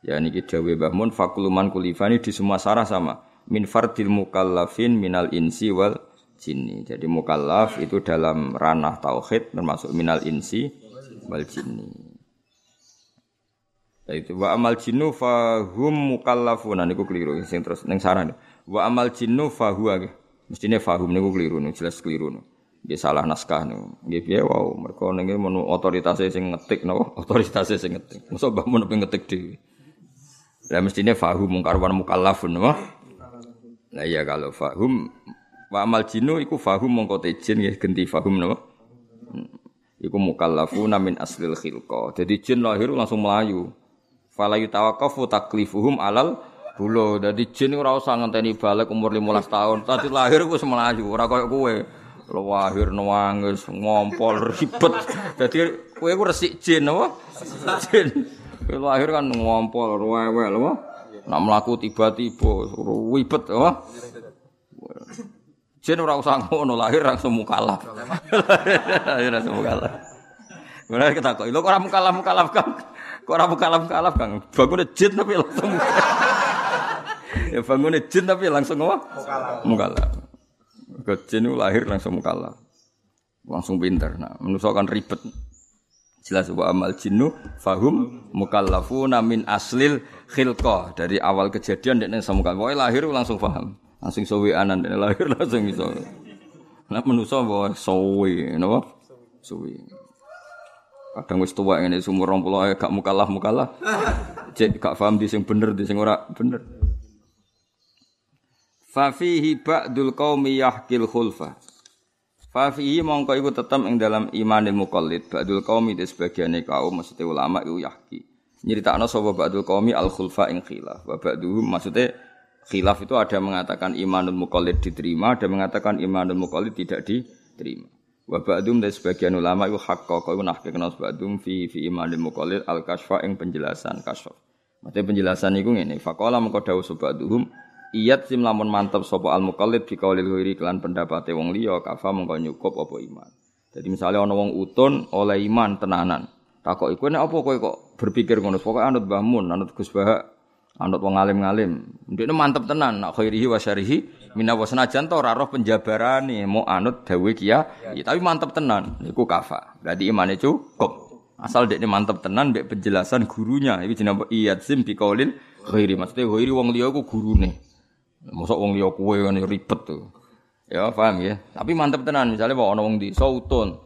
Ya niki dawe Mbah fakuluman kulifani di semua sarah sama min fardil mukallafin minal insi wal jinni. Jadi mukallaf itu dalam ranah tauhid termasuk minal insi wal jinni. Itu wa amal jinnu fahum mukallafuna niku keliru sing terus ning sarane. Wa amal jinnu fahuwa mestine fahum niku keliru niku jelas keliru niku. Nggih salah naskah niku. Nggih piye wow mergo ning menu otoritasé sing ngetik napa? Otoritasé sing ngetik. Mosok mbah mun ngetik dhewe. Lah mestine fahum mungkarwan mukallafun napa? Lah iya kalau fahum wa amal jinu iku fahum mongko jin ya genti fahum napa? Hmm. Iku mukallafuna min aslil khilqa. Jadi jin lahir langsung melayu. Fala yutawaqqafu taklifuhum alal bulo. Dadi jin ora usah ngenteni balik umur 15 tahun. Tadi lahir wis melayu, ora koyo kowe. Lahir nangis, ngompol ribet. Dadi kowe ku resik jin apa? Jin. Lahir kan ngompol rewel apa? Nak melaku tiba-tiba wibet apa? Jen ora usah ngono lahir langsung mukalaf. lahir langsung mukalaf. Benar kita kok, lo orang mukalaf mukalaf kan? Kok orang mukalaf mukalaf kan? Bangun jin tapi langsung ya bangun jin tapi langsung apa? Mukalaf. Mukalaf. Ke jin lahir langsung mukalaf. Langsung pinter. Nah, menusuk kan ribet. Jelas wa amal jinnu fahum mukallafuna min aslil khilqah. Dari awal kejadian dekne sama Pokoke lahir langsung paham. Langsung sowe anan dekne lahir langsung iso. Nah manusa bahwa sowe napa? Sowe. Kadang wis tuwa ngene sumur 20 gak mukallaf mukallaf. Cek gak paham di sing bener di sing ora bener. Fa fihi ba'dul qaumi yahkil khulfa. Fa fihi mongko iku tetep ing dalam imanil muqallid ba'dul qaumi di sebagiane kaum maksudnya ulama iku yahki. Nyeritakno sapa ba'dul qaumi al khulfa ing khilaf. Wa ba'duhum maksudnya khilaf itu ada mengatakan imanul muqallid diterima, ada mengatakan imanul muqallid tidak diterima. Wa ba'dum dari sebagian ulama iku hakka iku nahkekna ba'dum fi fi imanil muqallid al kasfa ing penjelasan kasf. Maksudnya penjelasan iku ngene, faqala mengko dawuh seba'duhum Iyat sim lamun mantep sapa al muqallid bi qaulil ghairi kelan pendapate wong liya kafa mongko nyukup apa iman. Jadi misalnya ana wong utun oleh iman tenanan. Takok iku nek apa kowe kok berpikir ngono? Pokoke anut Mbah Mun, anut Gus Bahak, anut wong alim-alim. Ndekne mantep tenan nak khairihi wa syarihi mina wa senajan to ora roh penjabarane mau anut dawe kia, ya, tapi mantep tenan. Iku kafa. Berarti imane cukup. Asal dekne mantep tenan mbek penjelasan gurunya. Iki jenenge bi qaulil ghairi. Maksudnya ghairi wong liya ku gurune. Mosok wong liya kuwe ngene ribet tuh. Ya, paham ya. Tapi mantep tenan misalnya bawa ana wong di sautun.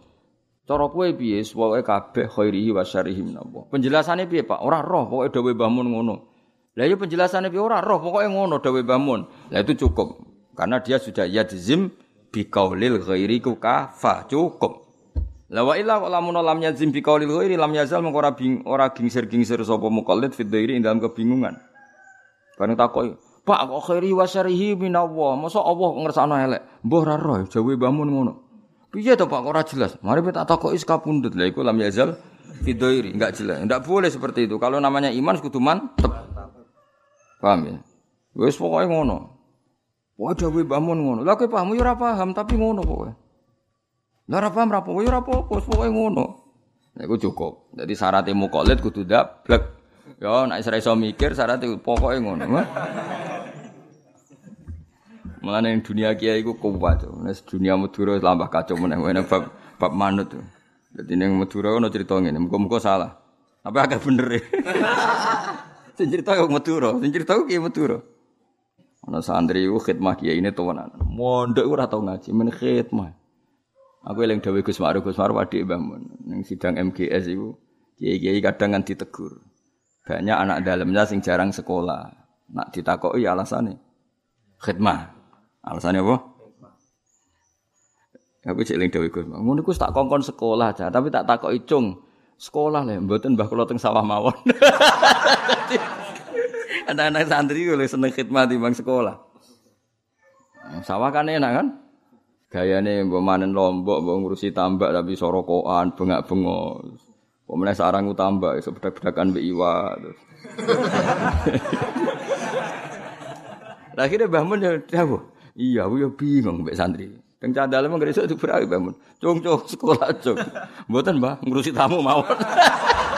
Cara kowe piye pokoke kabeh khairihi wa syarrihi menapa. Penjelasane piye, Pak? Ora roh pokoke dawuh bangun ngono. Lah iya penjelasannya piye ora roh pokoke ngono dawuh bangun. Lah itu cukup. Karena dia sudah yadzim bi qaulil ghairi ku kafa cukup. La wa illa lamun lam yazim bi qaulil ghairi lam yazal mengko ora bing ora gingsir-gingsir sapa muqallid fi dhairi dalam kebingungan. Bareng takoki, Pak kok khairi wa syarihi minallah. Masa Allah ngersakno elek. Mbah ora roh jawe bangun ngono. Piye to Pak kok ora jelas? Mari tak takoki sekapundhut. Lah iku lam yazal fidoiri, enggak jelas. Enggak boleh seperti itu. Kalau namanya iman kudu mantep. Paham ya? Wis pokoke ngono. Wah jawe bangun ngono. Lah paham ya ora paham tapi ngono pokoke. Lah ora paham ra pokoke ya ora apa-apa, ngono. Nah, iku cukup. Jadi syaratnya mukolit kudu dablek. Ya nek ora iso mikir syaratnya pokoke ngono. Mulane dunia kiai iku kuat. Nek dunia Madura lambah kacau meneh meneh bab bab manut. Dadi ning Madura ono crita ngene, muga-muga salah. Apa agak bener e. Sing cerita kok Madura, sing cerita kiai. Ana santri ku khidmah kiai ini tuwanan. Mondok ora tau ngaji, men khidmah. Aku eling dawuh Gus Ma'ruf, Gus Ma'ruf adik Mbah Mun. Ning sidang MGS iku kiai-kiai kadang kan ditegur. Banyak anak dalamnya sing jarang sekolah. Nak ditakoki alasannya khidmah. Alasannya apa? Aku cek ling dewe Gus. Ngono Gus tak kongkon sekolah aja, tapi tak takoki cung. Sekolah lah, mboten mbah kula teng sawah mawon. Anak-anak santri oleh seneng khidmat di bang sekolah. Sawah kan enak kan? Gayane mbok manen lombok, mbok ngurusi tambak tapi sorokoan, bengak-bengok. Pemenang sarang tambak, iso bedak-bedakan mbek iwa. Lah akhirnya Mbah ya dawuh. Iya, aku ya bingung mbek santri. Teng candale mung gresik diberawi Mbah Mun. Cung cung sekolah cung. Mboten Mbah, ngurusi tamu mawon.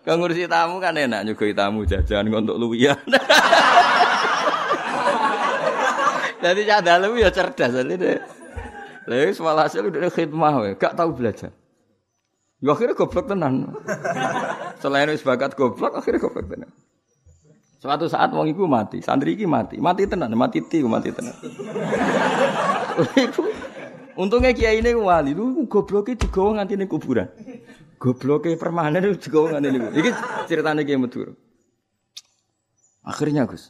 Kang ngurusi tamu kan enak nyugoi tamu jajan untuk luwian. Jadi candale ya cerdas deh. Lha wis walhasil udah khidmah we, gak tahu belajar. Ya akhirnya goblok tenan. Selain wis bakat goblok, akhirnya goblok tenan. Suatu saat wong iku mati, santri iki mati, mati tenan, mati ti, mati tenan. Untungnya kiai ini wali, lu gobloknya digawa nganti ning kuburan. Gobloknya permanen digawa nganti ning. Iki ceritanya kiai Madura. Akhirnya Gus,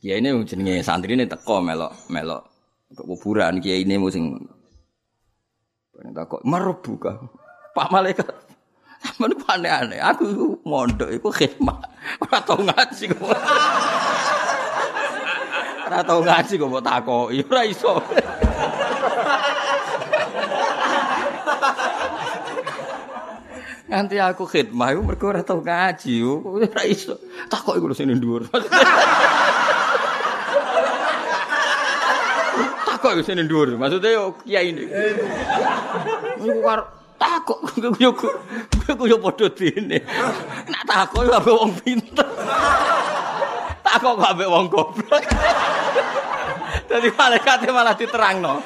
kiai ini jenenge santri ini teko melok melok kuburan kiai ini musim. Takut merebuka. Pak malaikat Sampeyan aneh-aneh. Aku mondok iku khidmat. Ora tau ngaji kok. Ora tau ngaji kok mbok takoki. Ora iso. Nanti aku khidmah iku mergo ora tau ngaji. Ora iso. Takoki kulo sing dhuwur. Takoki sing dhuwur. Maksudnya yo kiai ini. Iku karo takok yo ku yo padha dene. Nak takok yo ambek wong pinter. Takok kok ambek wong goblok. Dadi malaikat malah diterangno.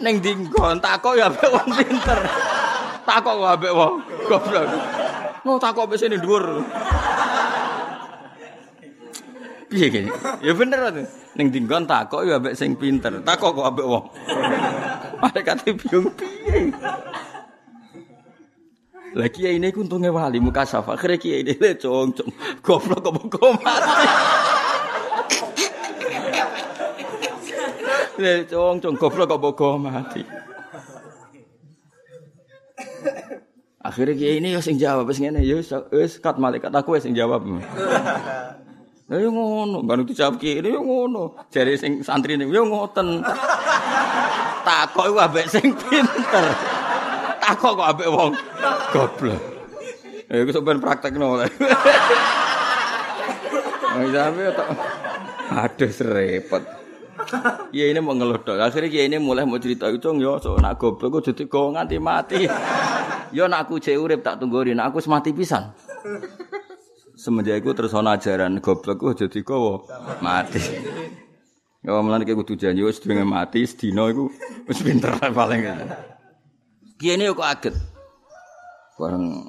Ning dinggon takok yo ambek wong pinter. Takok kok ambek wong goblok. Mau takok wis sini dhuwur. Piye kene? Ya bener to. Ning dinggon takok yo ambek sing pinter. Takok kok ambek wong. Malaikat bingung piye. Lah kiai ini untunge wali muka safa. Akhire kiai ini le cong cong goblok kok kok mati. Le cong cong goblok kok kok mati. Akhirnya kiai ini yo sing jawab wis ngene yo wis kat malaikat aku wis sing jawab. Lah yo ngono, kan dijawab kiai yo ngono. Jare sing santri ini yo ngoten. takok iku ambek sing pinter. Takok kok ambek wong goblok. Eh iku sampean praktekno oleh. Wong sampe tok aduh serepet. Iya ini mau ngelodok. Akhirnya kiai ini mulai mau cerita itu, yo so nak goblok gue jadi kau nganti mati. Yo nak aku cek urip tak tunggu nak aku semati pisan. Semenjak itu terus ana ajaran goblok gue jadi kau mati. Ya mulane iki kudu janji wis dhewe mati sedina iku wis pinter paling. Kiye ini kok kaget. Bareng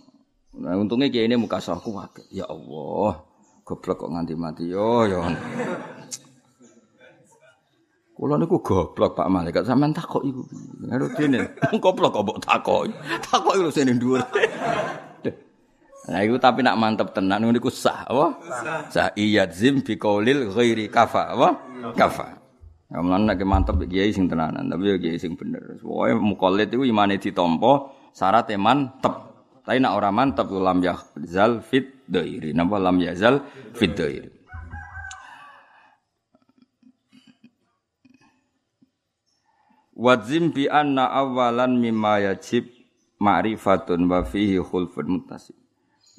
nah untungnya kiye ini muka sahku kaget. Ya Allah, goblok kok nganti mati yo yo. Kula niku goblok Pak Malaikat sampean takok iku. Ngono dene. Goblok kok mbok takoki. Takoki lho sing dhuwur. Nah itu tapi nak mantep tenan ngono iku sah apa? Sah iyadzim bi qaulil ghairi kafa apa? Kafa. Ya mlan nek mantep kiai sing tenanan, tapi ya kiai sing bener. Pokoke mukallid iku imane ditampa, syarat mantep. Tapi nak ora mantep lam yazal fit dairi. Napa lam yazal fit dairi. Wadzim bi anna awalan mimma yajib ma'rifatun wa fihi khulfun mutasib.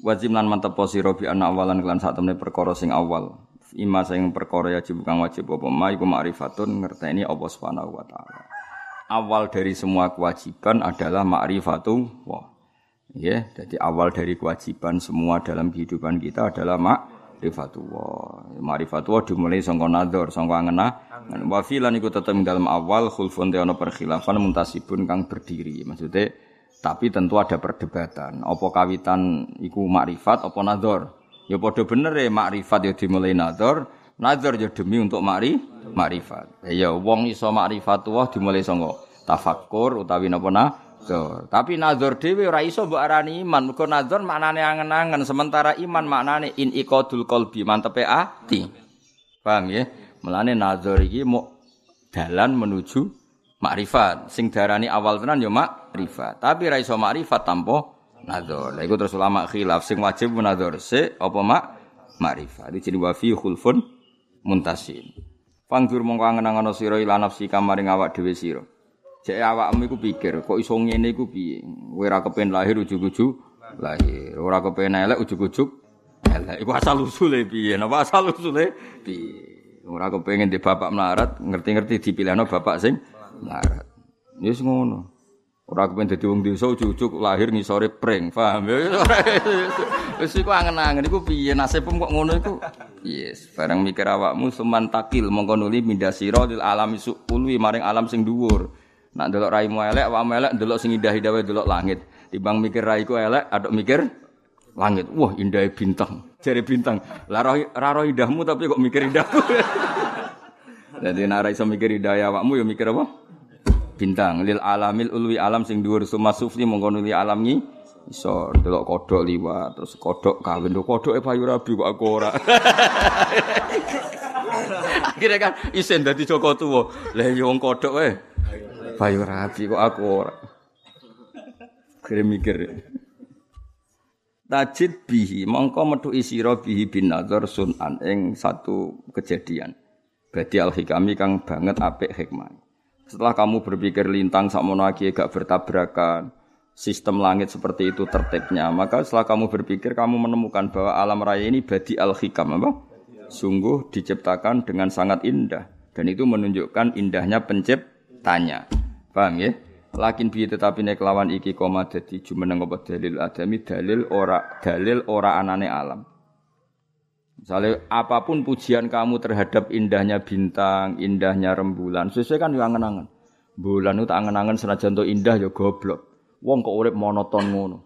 Wajib lan mantep sira bi ana awalan kelan sak temne perkara sing awal. Ima sing perkara wajib bukan wajib apa ma iku ma'rifatun ngerteni Allah Subhanahu wa taala. Awal dari semua kewajiban adalah ma'rifatu wa. Ya, jadi awal dari kewajiban semua dalam kehidupan kita adalah ma'rifatullah. Ma'rifatullah dimulai sangka nadzar, sangka ngena. Wa filan iku tetep dalam awal khulfun te ana perkhilafan muntasibun kang berdiri. Maksudnya tapi tentu ada perdebatan. Apa kawitan iku makrifat apa nazar? Ya padha bener ya makrifat ya dimulai nazar, nazar ya demi untuk makri makrifat. Ya wong iso makrifat dimulai saka tafakkur utawi napa nazar. Tapi nazar dhewe ora iso mbok arani iman. Mergo nazar maknane angen-angen, sementara iman maknane in iqadul qalbi, mantepe ati. Paham ya? Mulane nazar iki mau dalan menuju makrifat. Sing darani awal tenan ya makrifat. Tapi ra iso makrifat tanpa nador. Lah iku terus ulama khilaf sing wajib nador se apa mak makrifat. Iki jenenge wa fi khulfun muntasin. Panggur mongko angen-angen sira ila nafsi kamaring awak dhewe sira. Jek awakmu iku pikir, kok iso ngene iku piye? Kowe ora kepen lahir ujug-ujug lahir. Ora kepen elek ujug-ujug elek. Iku asal usule piye? Napa asal usule piye? Ora kepengin di bapak melarat, ngerti-ngerti dipilihno bapak sing melarat. Wis ngono. Ora kepen dadi wong desa ujug-ujug lahir ngisore pring, paham ya? Wis iku angen-angen iku piye nasibmu kok ngono iku? Yes, bareng mikir awakmu suman takil mongko nuli mindasira lil alami su'ulwi maring alam sing dhuwur. Nak delok raimu elek, awakmu elek delok sing indah-indah wae delok langit. Timbang mikir raiku elek, aduk mikir langit. Wah, indah bintang. Jari bintang. Lah roh indahmu tapi kok mikir indahku. Jadi nak iso mikir indah awakmu ya mikir apa? bintang lil alamil ulwi alam sing dhuwur suma sufli mongko nuli alam ngi iso delok kodhok liwat terus kodhok kawin lho kodhoke payu rabi kok aku ora akhirnya kan isen dadi Joko tuwa lah yo wong kodhok wae payu rabi kok aku ora kira mikir tajid bihi mongko metu isira bihi bin nazar sunan ing satu kejadian Badi al hikami kang banget apik hikmah. Setelah kamu berpikir lintang sakmono lagi gak bertabrakan, sistem langit seperti itu tertibnya, maka setelah kamu berpikir kamu menemukan bahwa alam raya ini badi al-hikam apa? Sungguh diciptakan dengan sangat indah dan itu menunjukkan indahnya penciptanya. Paham ya? Lakin bi tetapi nek lawan iki koma dadi jumeneng apa dalil adami dalil ora dalil ora anane alam. Misalnya apa pun pujian kamu terhadap indahnya bintang, indahnya rembulan, sesuai kan yang angen-angen. Bulan itu angen-angen senajan indah ya goblok. Wong kok urip monoton ngono.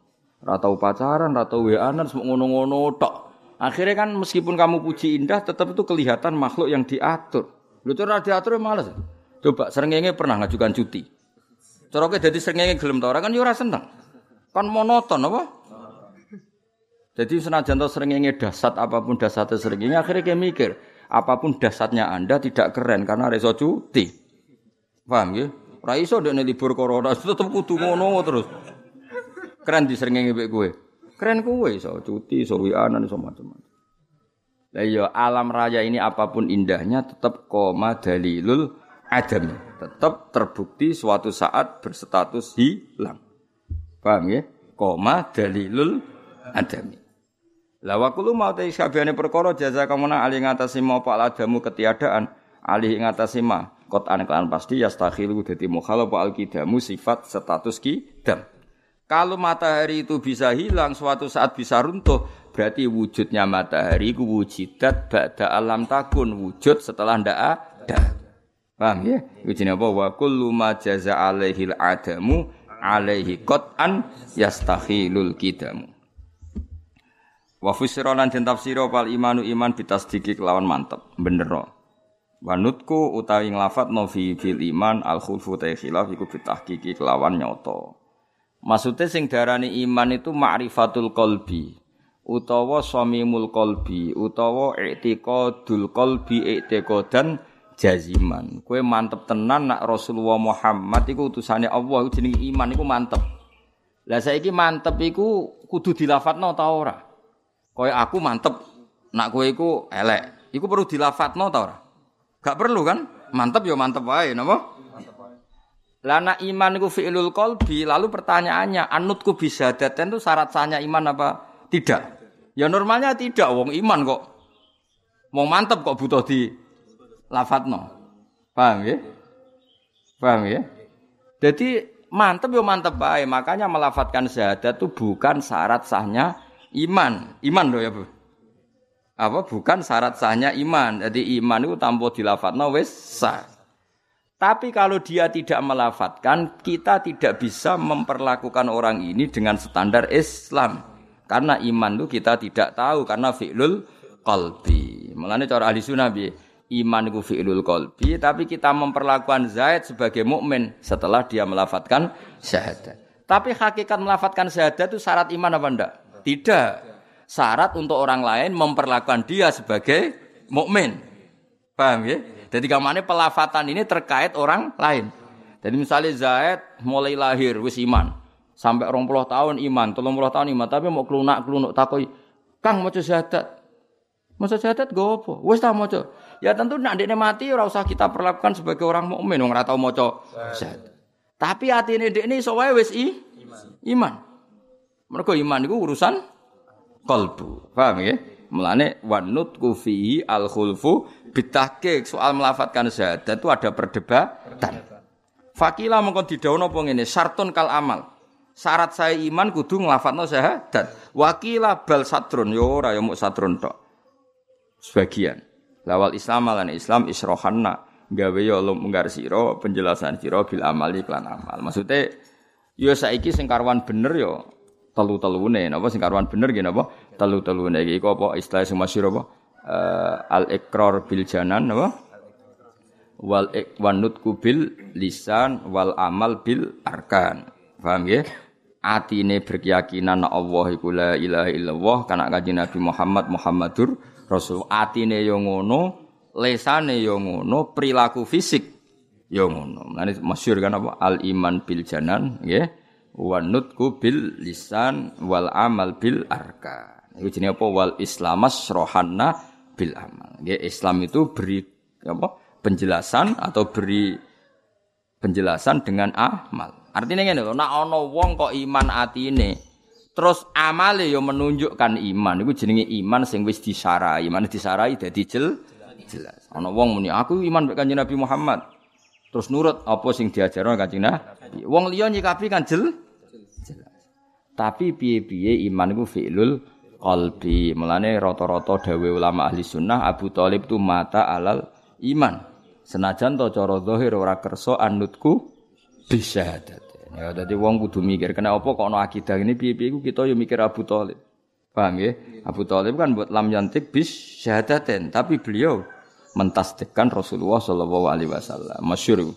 Ora pacaran, ora tau weanan, semua ngono-ngono tok. Akhirnya kan meskipun kamu puji indah, tetap itu kelihatan makhluk yang diatur. Lu tuh diatur males. Coba serengenge pernah ngajukan cuti. Coroke jadi serengenge gelem ta kan ya ora seneng. Kan monoton apa? Jadi senajan to srengenge dasat apa pun dasatnya srengenge akhirnya kayak mikir, apa pun dasatnya Anda tidak keren karena reso cuti. Paham ya? Ora iso ndek libur corona tetep kudu ngono terus. Keren di srengenge mbek kowe. Keren kowe iso cuti, iso wianan iso macam-macam. Lah iya alam raya ini apa pun indahnya tetap koma dalilul adam. Tetap terbukti suatu saat berstatus hilang. Paham ya? Koma dalilul adami. La wa kullu ma ta sakabehane perkara jaza kamuna ali ngatasi mau pak ladamu ketiadaan ali ngatasi ma kotan kelan pasti yastakhilu dadi mukhalaf al kidamu sifat status kidam. Kalau matahari itu bisa hilang suatu saat bisa runtuh berarti wujudnya matahari itu wujidat ba'da alam takun wujud setelah ndak ada. Paham ya? Wujudnya apa? Wa kullu ma jaza alaihil adamu alaihi qat'an yastakhilul kidamu. Wa fusira lan den tafsira pal imanu iman bitasdiki kelawan mantep, bener. Wanutku utawi nglafat no fi bil iman al khulfu ta khilaf iku bitahqiqi kelawan nyoto. Maksudnya sing darani iman itu ma'rifatul qalbi utawa samimul qalbi utawa i'tiqadul qalbi i'tiqadan jaziman. Kue mantep tenan nak Rasulullah Muhammad iku utusane Allah jenenge iman iku mantep. Lah saiki mantep iku kudu dilafatno ta ora? Kaya aku mantep, nak kowe iku elek. Iku perlu dilafatno ta ora? Gak perlu kan? Mantep ya mantep wae, napa? Mantep wae. Lah nak iman iku fi'lul qalbi, lalu pertanyaannya, anutku bisa daten itu syarat sahnya iman apa tidak? Ya normalnya tidak, wong iman kok. Wong mantep kok butuh di lafatno. Paham ya? Paham ya? Jadi mantep ya mantep baik. Makanya melafatkan syahadat itu bukan syarat sahnya iman. Iman loh ya, Bu. Apa bukan syarat sahnya iman. Jadi iman itu tanpa dilafatno wis sah. Tapi kalau dia tidak melafatkan, kita tidak bisa memperlakukan orang ini dengan standar Islam. Karena iman itu kita tidak tahu karena fi'lul qalbi. Mulane cara ahli sunnah iman itu fi'lul qalbi, tapi kita memperlakukan Zaid sebagai mukmin setelah dia melafatkan syahadat. Tapi hakikat melafatkan syahadat itu syarat iman apa enggak? Tidak. Syarat untuk orang lain memperlakukan dia sebagai mukmin. Paham ya? Jadi kamane pelafatan ini terkait orang lain. Jadi misalnya Zaid mulai lahir wis iman. Sampai rong puluh tahun iman, tolong puluh tahun iman, tapi mau kelunak kelunuk takoi, Kang mau syahadat. Mau syahadat gue apa? Wes tak mau Ya tentu nak dia mati ora usah kita perlakukan sebagai orang mukmin wong ora tau maca. Tapi atine ini iso wae wis i iman. Mergo iman iku urusan kalbu. Paham ya? Mulane wanut kufihi al khulfu bitahqiq soal melafatkan syahadat itu ada perdebatan. Fakila mongko didhawuhna apa ngene, sartun kal amal. Syarat saya iman kudu nglafatno syahadat. Wakila bal satrun yo ora yo muk satrun tok. Sebagian. Lawal Islam lan Islam isrohanna. Gawe yo lunggar sira penjelasan sira bil amali klan amal. Maksudnya yo saiki sing karuan bener yo telu-telune. Napa sing karuan bener nggih napa? Telu-telune. Iki apa istilah sing masyhur apa? Uh, al ikrar bil janan napa? Wal ikwanut kubil lisan wal amal bil arkan. Paham ya atine berkeyakinan Allah iku la ilaha illallah kana kanjeng Nabi Muhammad Muhammadur Rasul atine yo ngono lesane yo ngono perilaku fisik yo ngono. Mane masyhur kan apa? Al iman bil janan nggih. Wa nutku bil lisan wal amal bil arkan. Iku jenenge apa? Wal islamas rohanna bil amal. Nggih Islam itu beri apa? Penjelasan atau beri penjelasan dengan amal. Artinya ngene lho, nek wong kok iman atine terus amale yo menunjukkan iman iku jenenge iman sing wis disarai. Iman disarai dadi jel jelas. Ana wong muni aku iman mek Kanjeng Nabi Muhammad. Terus nurut apa sing diajarno Kanjeng Nabi. Wong liya nyikapi kan jel jelas. Tapi piye-piye iman iku fi'lul qalbi. Mulane rata-rata dawe ulama ahli sunnah Abu Thalib itu mata alal iman. Senajan to cara zahir ora kersa anutku bisyahadat. Ya dadi wong kudu mikir kena apa kok ana akidah ini piye-piye kita ya mikir Abu Thalib. Paham ya? Abu Thalib kan buat lam yantik bis syahadaten, tapi beliau mentasdikkan Rasulullah sallallahu alaihi wasallam. Masyhur.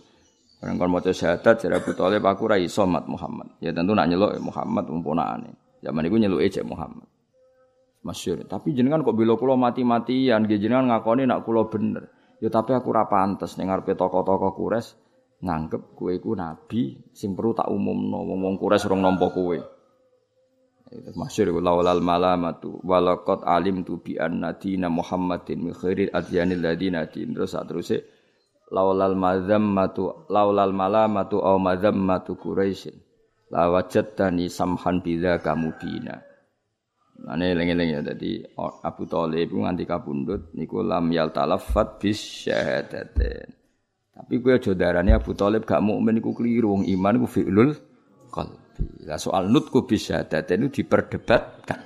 Orang kalau mau syahadat jadi Abu Thalib aku rai somat Muhammad. Ya tentu nak nyeluk Muhammad umponane. Zaman itu nyeluk ejek Muhammad. Masyhur. Tapi jenengan kok bila kula mati-matian, jenengan ngakoni nak kula bener. Ya tapi aku ora pantes ning ngarepe tokoh-tokoh Quraisy nganggep kowe iku nabi sing perlu tak umumno wong-wong Quraisy rong nampa kowe. Masyhur iku laulal malamatu walaqad alimtu bi anna dina Muhammadin min khairil adyanil ladina din terus sateruse laulal mazammatu laulal malamatu au mazammatu Quraisy la wajadtani samhan bidzaka mubina. Ane eling-eling ya dadi Abu Thalib nganti kabundut niku lam yal talaffat bis syahadaten. Tapi aja darane Abu Thalib gak mukmin iku keliru iman iku fi'lul qalbi. Lah soal nutku bis syahadaten itu diperdebatkan.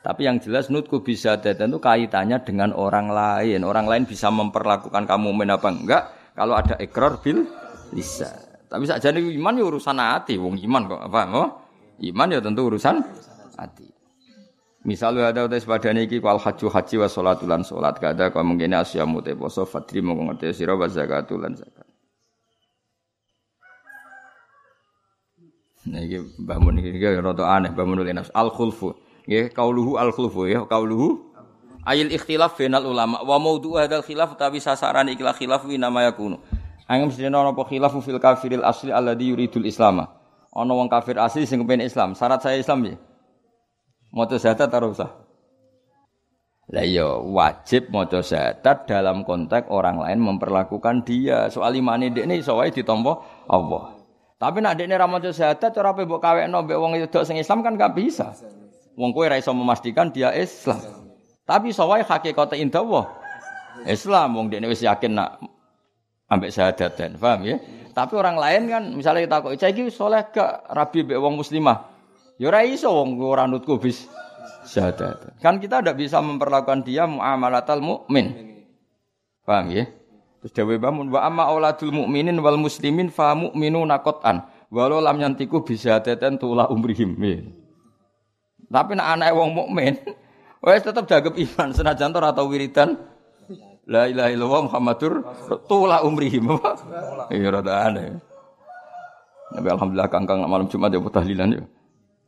Tapi yang jelas nutku bisa syahadaten itu kaitannya dengan orang lain. Orang lain bisa memperlakukan kamu mukmin apa enggak kalau ada ikrar bil lisan. Tapi sakjane iman ya urusan hati, wong iman kok apa? Oh, iman ya tentu urusan hati. Misal ada utai sepadane iki wal haji haji wa sholatul lan sholat kada kau mungkin asyamu te poso fadri mau ngerti sira wa zakatul lan zakat. Nah iki Mbah Mun iki rada aneh Mbah Mun nafs al khulfu. Nggih kauluhu al khulfu ya kauluhu ayil ikhtilaf bainal ulama wa maudhu hadzal khilaf tapi sasaran ikhlas khilaf wi nama yakunu. Angem sedene ana apa khilafu fil kafiril asli alladhi yuridul islama. Ana wong kafir asli sing kepen Islam. Syarat saya Islam ya. Maca syahadat ora usah. Lah iya wajib maca syahadat dalam konteks orang lain memperlakukan dia. Soal imane dekne iso wae ditampa Allah. Tapi nek dekne ra maca syahadat ora pe mbok kawekno mbek wong wedok sing Islam kan gak bisa. Wong kowe ra iso memastikan dia Islam. Tapi iso wae hakikate indah Islam wong dekne wis yakin nak ambek syahadatan, paham ya? Tapi orang lain kan misalnya kita kok, "Cah iki soleh gak rabi mbek wong muslimah?" Ya ora iso wong ora nutku bis syahadat. Kan kita tidak bisa memperlakukan dia muamalatal mukmin. Paham ya? Terus dawe bangun wa amma auladul mukminin wal muslimin fa mu'minuna qatan. Walau lam yantiku bisa teten tula umrihim. Ya. Tapi nak anak wong mukmin wes tetap dagep iman senajan ora tau wiridan La ilaha illallah Muhammadur tula umrihim. Iya rada aneh. Nabi alhamdulillah kangkang malam Jumat ya tahlilan ya.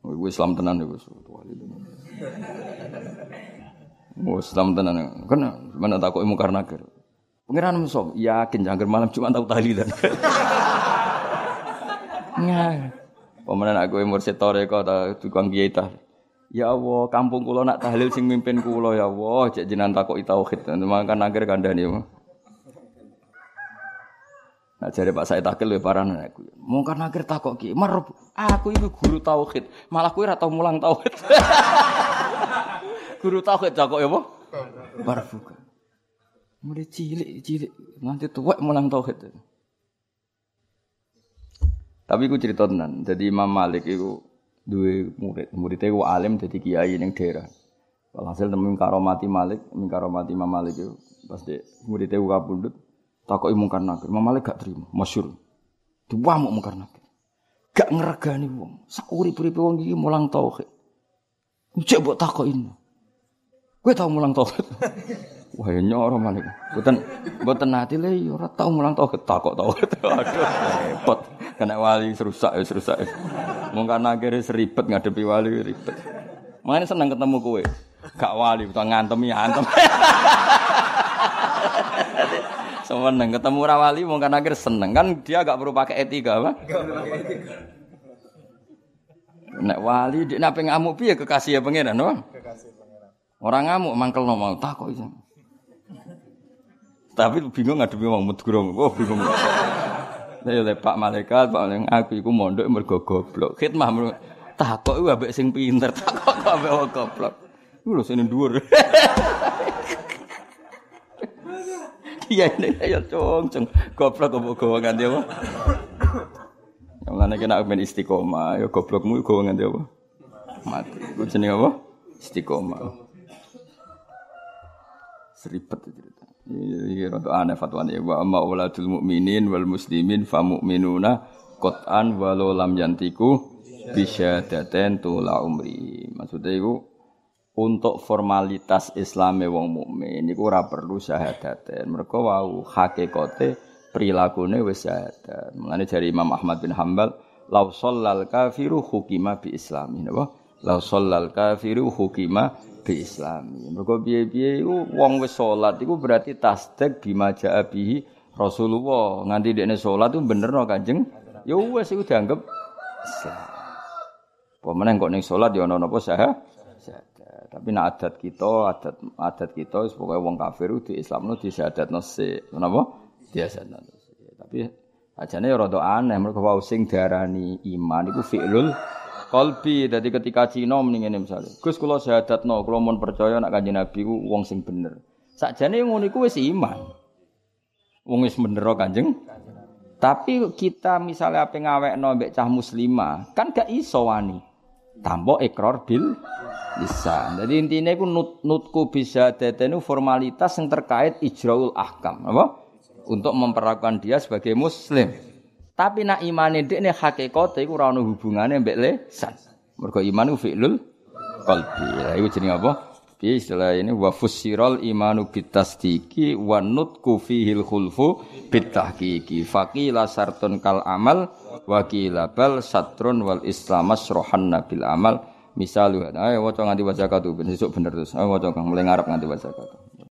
Gue Islam tenan iku. Gue Islam tenan. Kan mana tak kok mungkar nakir. Pengiran musuh yakin jangkar malam cuma tahu tahlilan. Nggak. Pemenang aku mursid toreko ta tukang kiai. Ya Allah, kampung kula nak tahlil sing mimpin kula ya Allah, cek jenengan takoki tauhid. Mangkan akhir kandhani. Nah jare Pak Said Akil paran aku. Mungkar nakir takok ki, "Mar, aku iku guru tauhid, malah kowe ora mulang tauhid." guru tauhid takok ya apa? Barfuka. Mulai cilik-cilik nanti tuwek mulang tauhid. Tapi ku cerita tenan. Jadi Imam Malik itu dua murid. Muridnya ku alim jadi kiai ning daerah. Walhasil temen karomati Malik, karomati Imam Malik itu pas de muridnya ku kabundut takoki mungkar nakir. Imam Malik gak terima, masyhur. Diwamuk mungkar nakir. Gak ngeregani wong. Sak urip-uripe wong iki mulang tauhid. Cek mbok takokin. Kowe tau mulang tauhid? Wah, ya nyoro Malik. Mboten mboten nate le ya ora tau mulang tauhid takok tauhid. Aduh, repot. Kena wali serusak ya serusak. Mungkar nakir seribet ngadepi wali ribet. Makanya seneng ketemu kowe. Gak wali, utawa ngantemi antem. seneng ketemu rawali mau kan akhir seneng kan dia gak perlu pakai etika apa? Nek wali dia nape ngamuk piye kekasih ya pangeran, no? Orang ngamuk mangkel no mau itu. Tapi bingung ngadepi wong medgurung. Oh bingung. Lah ya Pak Malaikat, Pak Malaikat aku iku mondok mergo goblok. Khidmah takok iku ambek sing pinter, takok ambek wong goblok. Iku lho dhuwur. Iya ini ya cung cung goblok kok gowo nganti apa? Yang mana kena ben istiqomah, ya goblokmu gowo nganti apa? Mati. Iku jenenge apa? Istiqomah. Seribet cerita. Iki rada aneh fatwane wa amma uladul mukminin wal muslimin fa mu'minuna qat'an walau lam yantiku bisyadaten tula umri. Maksudnya iku untuk formalitas Islame wong mukmin niku ora perlu syahadaten. Mereka wau hakikate prilakune wis syahadat. Mulane dari Imam Ahmad bin Hambal, "Lau shallal kafiru hukima bi islami." Napa? "Lau shallal kafiru hukima bi islami." Mergo piye-piye wong wis salat iku berarti tasdik bima jaa bihi Rasulullah. Nganti dekne salat itu bener no Kanjeng. Ya wis iku dianggap Islam. Pemenang kok ning salat ya ana napa sah? Tapi nak adat kita, adat adat kita pokoknya wong kafir di Islam no di syahadat nasi, kenapa? Dia syahadat nasi. Tapi ajane ya rada aneh mereka wau sing diarani iman iku fi'lul qalbi. Dadi ketika Cina mending ngene misale. Gus kula syahadatno, kula mun percaya nak kanjeng Nabi ku wong sing bener. Sakjane ngono iku wis iman. Wong wis bener kanjeng. Tapi kita misalnya apa ngawekno mbek cah muslimah, kan gak iso wani. Tampo ikrar bil. Jadi intinya itu nut, nutku bisa itu formalitas yang terkait ijraul ahkam, apa? Untuk memperlakukan dia sebagai muslim. Tapi nak iman ini ini hakikat itu ora hubungannya mbek lesan. Mergo iman itu fi'lul qalbi. Ya jenenge apa? Piye istilah ini wa fusiral imanu bitasdiki wa nutku fihil khulfu bitahqiqi. Faqila sartun kal amal wa qila bal satrun wal islamas rohan nabil amal Misal ayo waca nganti waca katu ben sesuk bener terus. Ayo waca kang mulai ngarep nganti waca katu.